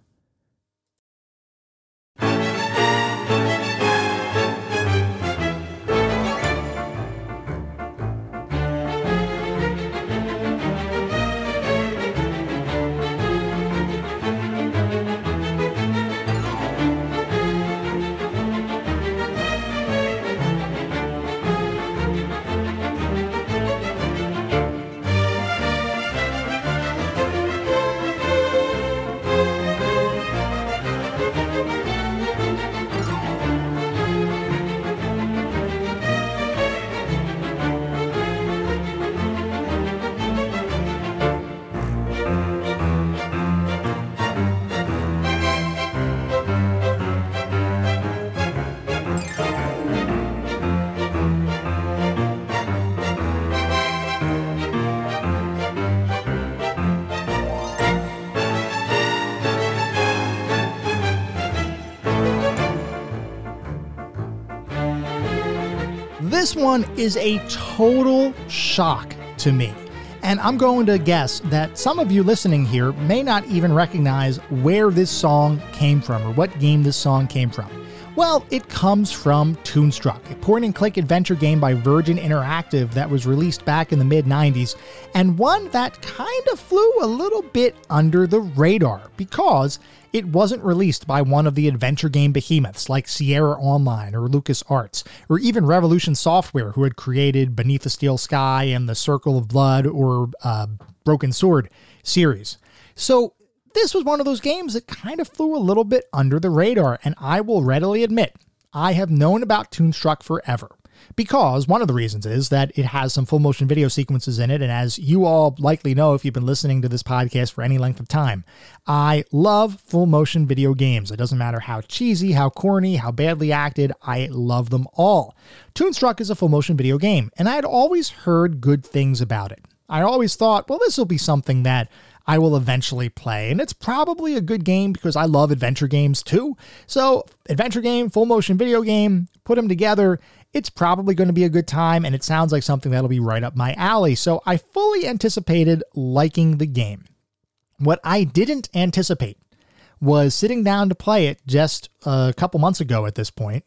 This one is a total shock to me. And I'm going to guess that some of you listening here may not even recognize where this song came from or what game this song came from. Well, it comes from Toonstruck, a point and click adventure game by Virgin Interactive that was released back in the mid 90s, and one that kind of flew a little bit under the radar because it wasn't released by one of the adventure game behemoths like Sierra Online or LucasArts, or even Revolution Software, who had created Beneath the Steel Sky and the Circle of Blood or uh, Broken Sword series. So this was one of those games that kind of flew a little bit under the radar, and I will readily admit, I have known about Toonstruck forever. Because one of the reasons is that it has some full motion video sequences in it, and as you all likely know if you've been listening to this podcast for any length of time, I love full motion video games. It doesn't matter how cheesy, how corny, how badly acted, I love them all. Toonstruck is a full motion video game, and I had always heard good things about it. I always thought, well, this will be something that I will eventually play. And it's probably a good game because I love adventure games too. So, adventure game, full motion video game, put them together. It's probably going to be a good time, and it sounds like something that'll be right up my alley. So, I fully anticipated liking the game. What I didn't anticipate was sitting down to play it just a couple months ago at this point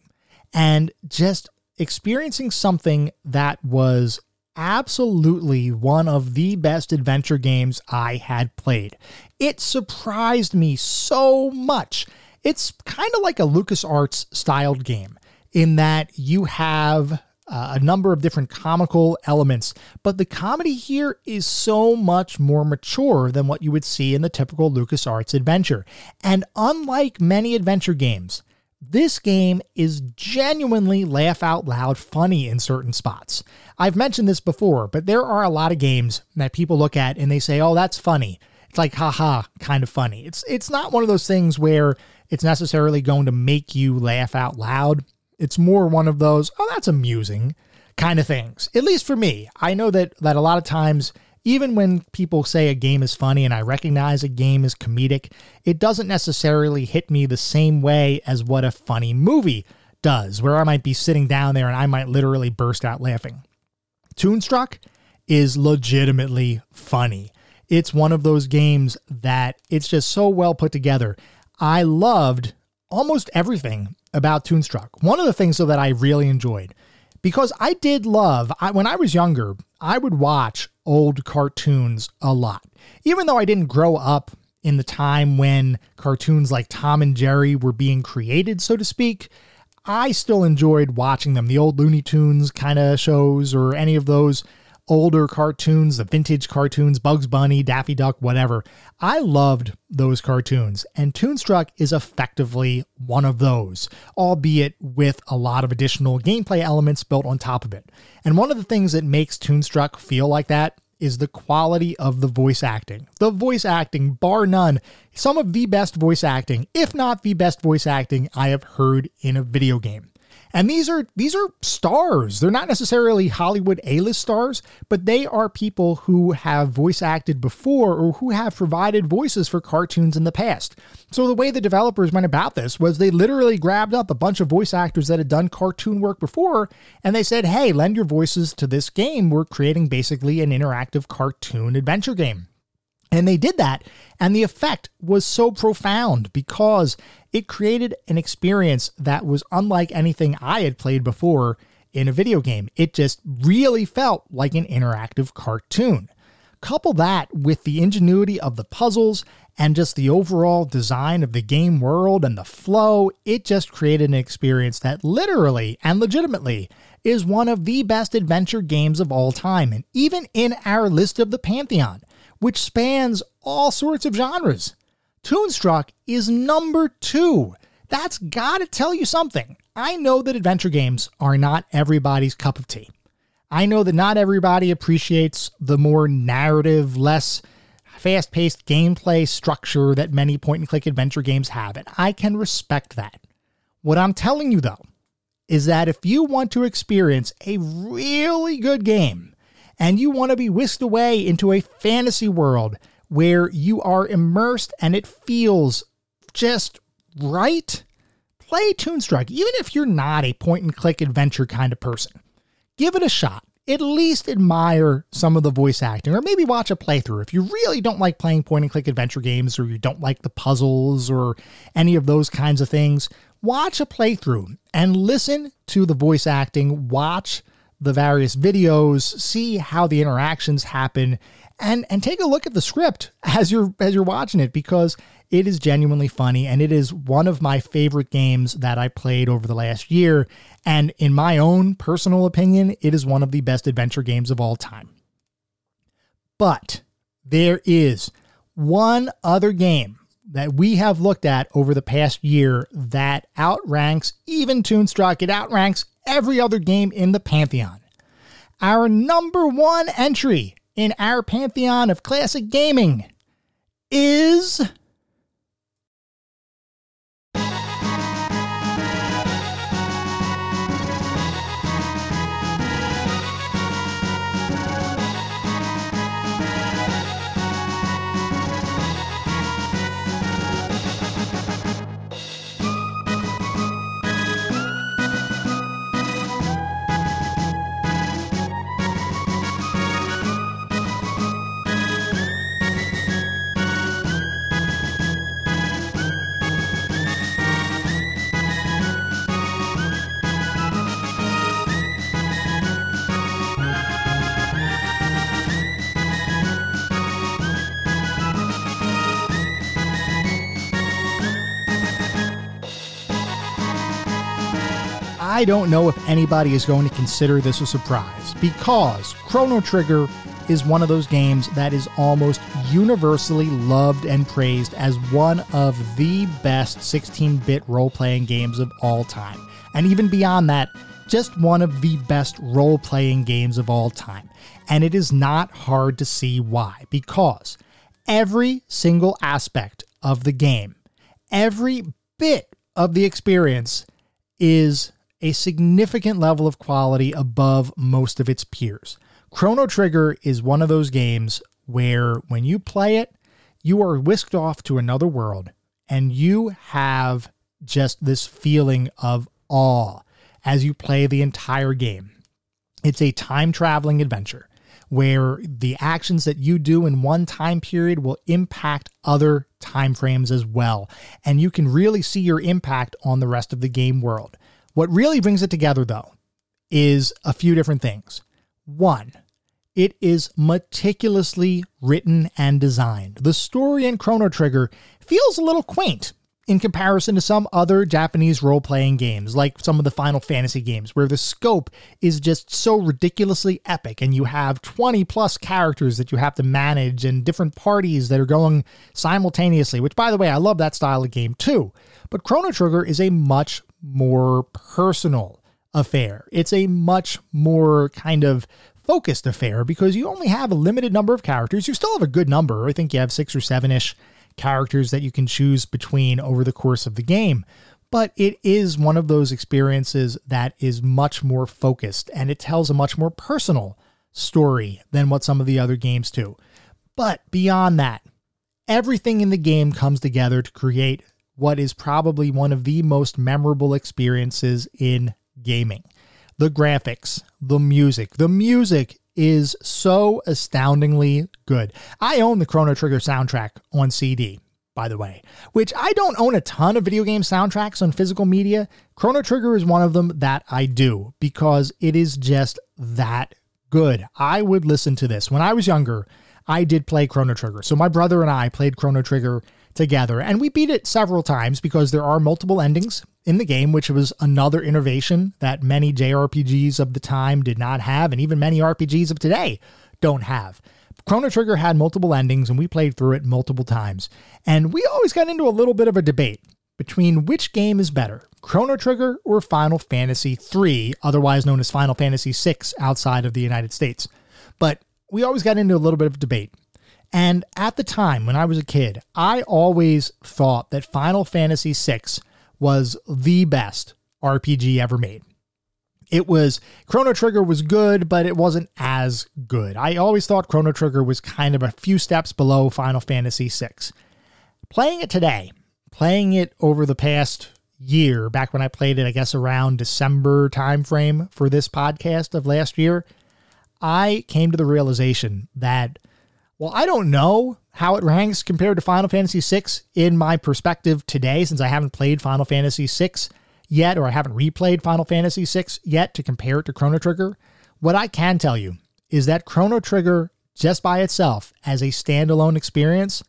and just experiencing something that was absolutely one of the best adventure games I had played. It surprised me so much. It's kind of like a LucasArts styled game in that you have uh, a number of different comical elements, but the comedy here is so much more mature than what you would see in the typical LucasArts adventure. And unlike many adventure games, this game is genuinely laugh out loud funny in certain spots. I've mentioned this before, but there are a lot of games that people look at and they say, "Oh, that's funny." It's like haha, kind of funny. It's it's not one of those things where it's necessarily going to make you laugh out loud. It's more one of those, "Oh, that's amusing." kind of things. At least for me. I know that that a lot of times even when people say a game is funny and I recognize a game is comedic, it doesn't necessarily hit me the same way as what a funny movie does, where I might be sitting down there and I might literally burst out laughing. Toonstruck is legitimately funny. It's one of those games that it's just so well put together. I loved almost everything about Toonstruck. One of the things though that I really enjoyed because I did love I, when I was younger, I would watch old cartoons a lot. Even though I didn't grow up in the time when cartoons like Tom and Jerry were being created, so to speak, I still enjoyed watching them. The old Looney Tunes kind of shows or any of those older cartoons, the vintage cartoons, Bugs Bunny, Daffy Duck, whatever. I loved those cartoons, and Toonstruck is effectively one of those, albeit with a lot of additional gameplay elements built on top of it. And one of the things that makes Toonstruck feel like that is the quality of the voice acting. The voice acting, bar none, some of the best voice acting, if not the best voice acting I have heard in a video game. And these are these are stars. They're not necessarily Hollywood A-list stars, but they are people who have voice acted before or who have provided voices for cartoons in the past. So the way the developers went about this was they literally grabbed up a bunch of voice actors that had done cartoon work before and they said, "Hey, lend your voices to this game. We're creating basically an interactive cartoon adventure game." And they did that, and the effect was so profound because it created an experience that was unlike anything I had played before in a video game. It just really felt like an interactive cartoon. Couple that with the ingenuity of the puzzles and just the overall design of the game world and the flow, it just created an experience that literally and legitimately is one of the best adventure games of all time, and even in our list of the Pantheon which spans all sorts of genres. Toonstruck is number two. That's gotta tell you something. I know that adventure games are not everybody's cup of tea. I know that not everybody appreciates the more narrative, less fast paced gameplay structure that many point and click adventure games have, and I can respect that. What I'm telling you though is that if you want to experience a really good game, and you want to be whisked away into a fantasy world where you are immersed and it feels just right, play Toonstruck, even if you're not a point and click adventure kind of person. give it a shot. At least admire some of the voice acting, or maybe watch a playthrough. If you really don't like playing point and click adventure games, or you don't like the puzzles, or any of those kinds of things, watch a playthrough and listen to the voice acting. Watch the various videos, see how the interactions happen, and and take a look at the script as you're as you're watching it because it is genuinely funny and it is one of my favorite games that I played over the last year and in my own personal opinion it is one of the best adventure games of all time. But there is one other game that we have looked at over the past year that outranks even Toonstruck. It outranks every other game in the Pantheon. Our number one entry in our Pantheon of classic gaming is I don't know if anybody is going to consider this a surprise because Chrono Trigger is one of those games that is almost universally loved and praised as one of the best 16 bit role playing games of all time. And even beyond that, just one of the best role playing games of all time. And it is not hard to see why, because every single aspect of the game, every bit of the experience is a significant level of quality above most of its peers. Chrono Trigger is one of those games where when you play it, you are whisked off to another world and you have just this feeling of awe as you play the entire game. It's a time traveling adventure where the actions that you do in one time period will impact other time frames as well. And you can really see your impact on the rest of the game world. What really brings it together, though, is a few different things. One, it is meticulously written and designed. The story in Chrono Trigger feels a little quaint in comparison to some other Japanese role playing games, like some of the Final Fantasy games, where the scope is just so ridiculously epic and you have 20 plus characters that you have to manage and different parties that are going simultaneously, which, by the way, I love that style of game too. But Chrono Trigger is a much more personal affair. It's a much more kind of focused affair because you only have a limited number of characters. You still have a good number. I think you have six or seven ish characters that you can choose between over the course of the game. But it is one of those experiences that is much more focused and it tells a much more personal story than what some of the other games do. But beyond that, everything in the game comes together to create what is probably one of the most memorable experiences in gaming. The graphics, the music. The music is so astoundingly good. I own the Chrono Trigger soundtrack on CD, by the way, which I don't own a ton of video game soundtracks on physical media. Chrono Trigger is one of them that I do because it is just that good. I would listen to this. When I was younger, I did play Chrono Trigger. So my brother and I played Chrono Trigger together. And we beat it several times because there are multiple endings in the game, which was another innovation that many JRPGs of the time did not have, and even many RPGs of today don't have. Chrono Trigger had multiple endings, and we played through it multiple times. And we always got into a little bit of a debate between which game is better, Chrono Trigger or Final Fantasy III, otherwise known as Final Fantasy VI outside of the United States. But we always got into a little bit of debate. And at the time when I was a kid, I always thought that Final Fantasy VI was the best RPG ever made. It was Chrono Trigger was good, but it wasn't as good. I always thought Chrono Trigger was kind of a few steps below Final Fantasy VI. Playing it today, playing it over the past year, back when I played it, I guess around December timeframe for this podcast of last year, I came to the realization that, well, I don't know how it ranks compared to Final Fantasy VI in my perspective today, since I haven't played Final Fantasy VI yet, or I haven't replayed Final Fantasy VI yet to compare it to Chrono Trigger. What I can tell you is that Chrono Trigger, just by itself as a standalone experience,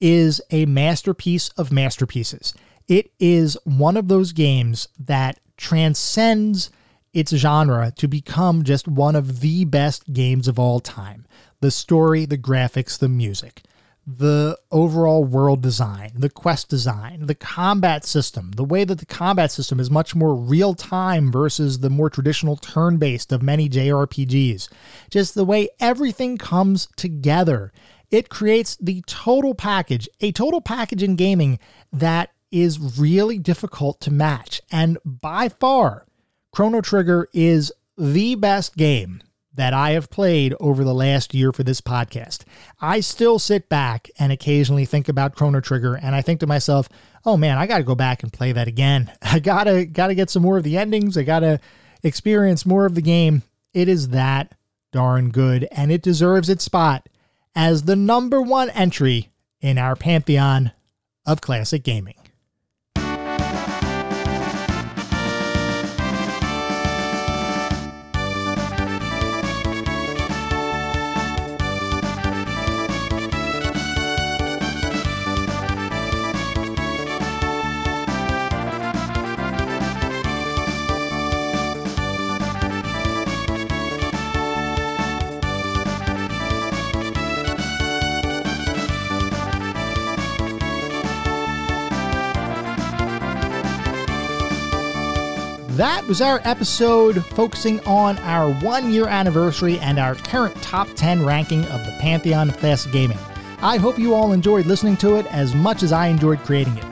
is a masterpiece of masterpieces. It is one of those games that transcends its genre to become just one of the best games of all time. The story, the graphics, the music, the overall world design, the quest design, the combat system, the way that the combat system is much more real time versus the more traditional turn based of many JRPGs. Just the way everything comes together. It creates the total package, a total package in gaming that is really difficult to match. And by far, Chrono Trigger is the best game that I have played over the last year for this podcast. I still sit back and occasionally think about Chrono Trigger and I think to myself, "Oh man, I got to go back and play that again. I got to got to get some more of the endings. I got to experience more of the game. It is that darn good and it deserves its spot as the number 1 entry in our pantheon of classic gaming. That was our episode focusing on our one year anniversary and our current top 10 ranking of the Pantheon of Classic Gaming. I hope you all enjoyed listening to it as much as I enjoyed creating it.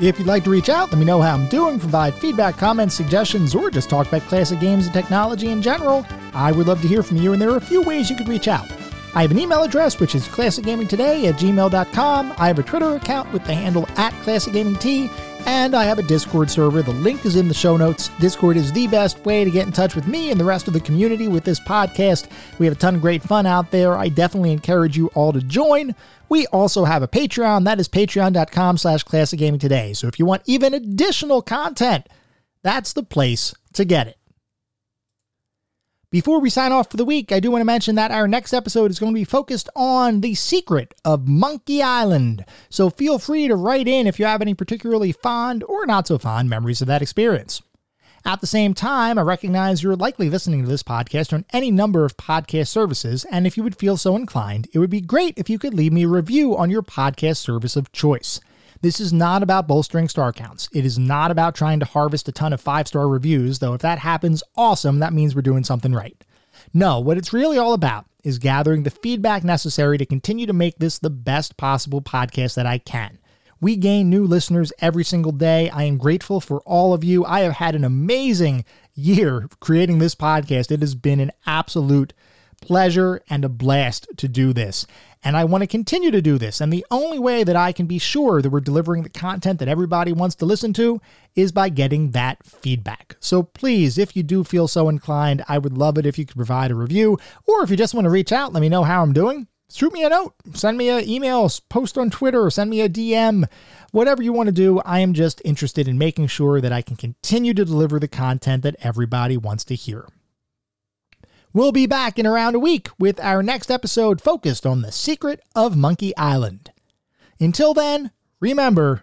If you'd like to reach out, let me know how I'm doing, provide feedback, comments, suggestions, or just talk about classic games and technology in general. I would love to hear from you, and there are a few ways you could reach out. I have an email address, which is classicgamingtoday at gmail.com. I have a Twitter account with the handle at classicgamingt, and I have a Discord server. The link is in the show notes. Discord is the best way to get in touch with me and the rest of the community with this podcast. We have a ton of great fun out there. I definitely encourage you all to join. We also have a Patreon. That is patreon.com slash classicgamingtoday. So if you want even additional content, that's the place to get it. Before we sign off for the week, I do want to mention that our next episode is going to be focused on the secret of Monkey Island. So feel free to write in if you have any particularly fond or not so fond memories of that experience. At the same time, I recognize you're likely listening to this podcast on any number of podcast services, and if you would feel so inclined, it would be great if you could leave me a review on your podcast service of choice. This is not about bolstering star counts. It is not about trying to harvest a ton of five star reviews, though if that happens, awesome, that means we're doing something right. No, what it's really all about is gathering the feedback necessary to continue to make this the best possible podcast that I can. We gain new listeners every single day. I am grateful for all of you. I have had an amazing year creating this podcast. It has been an absolute pleasure and a blast to do this. And I want to continue to do this. And the only way that I can be sure that we're delivering the content that everybody wants to listen to is by getting that feedback. So please, if you do feel so inclined, I would love it if you could provide a review. Or if you just want to reach out, let me know how I'm doing. Shoot me a note, send me an email, post on Twitter, send me a DM, whatever you want to do. I am just interested in making sure that I can continue to deliver the content that everybody wants to hear. We'll be back in around a week with our next episode focused on the secret of Monkey Island. Until then, remember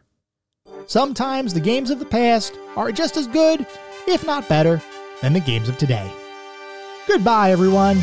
sometimes the games of the past are just as good, if not better, than the games of today. Goodbye, everyone.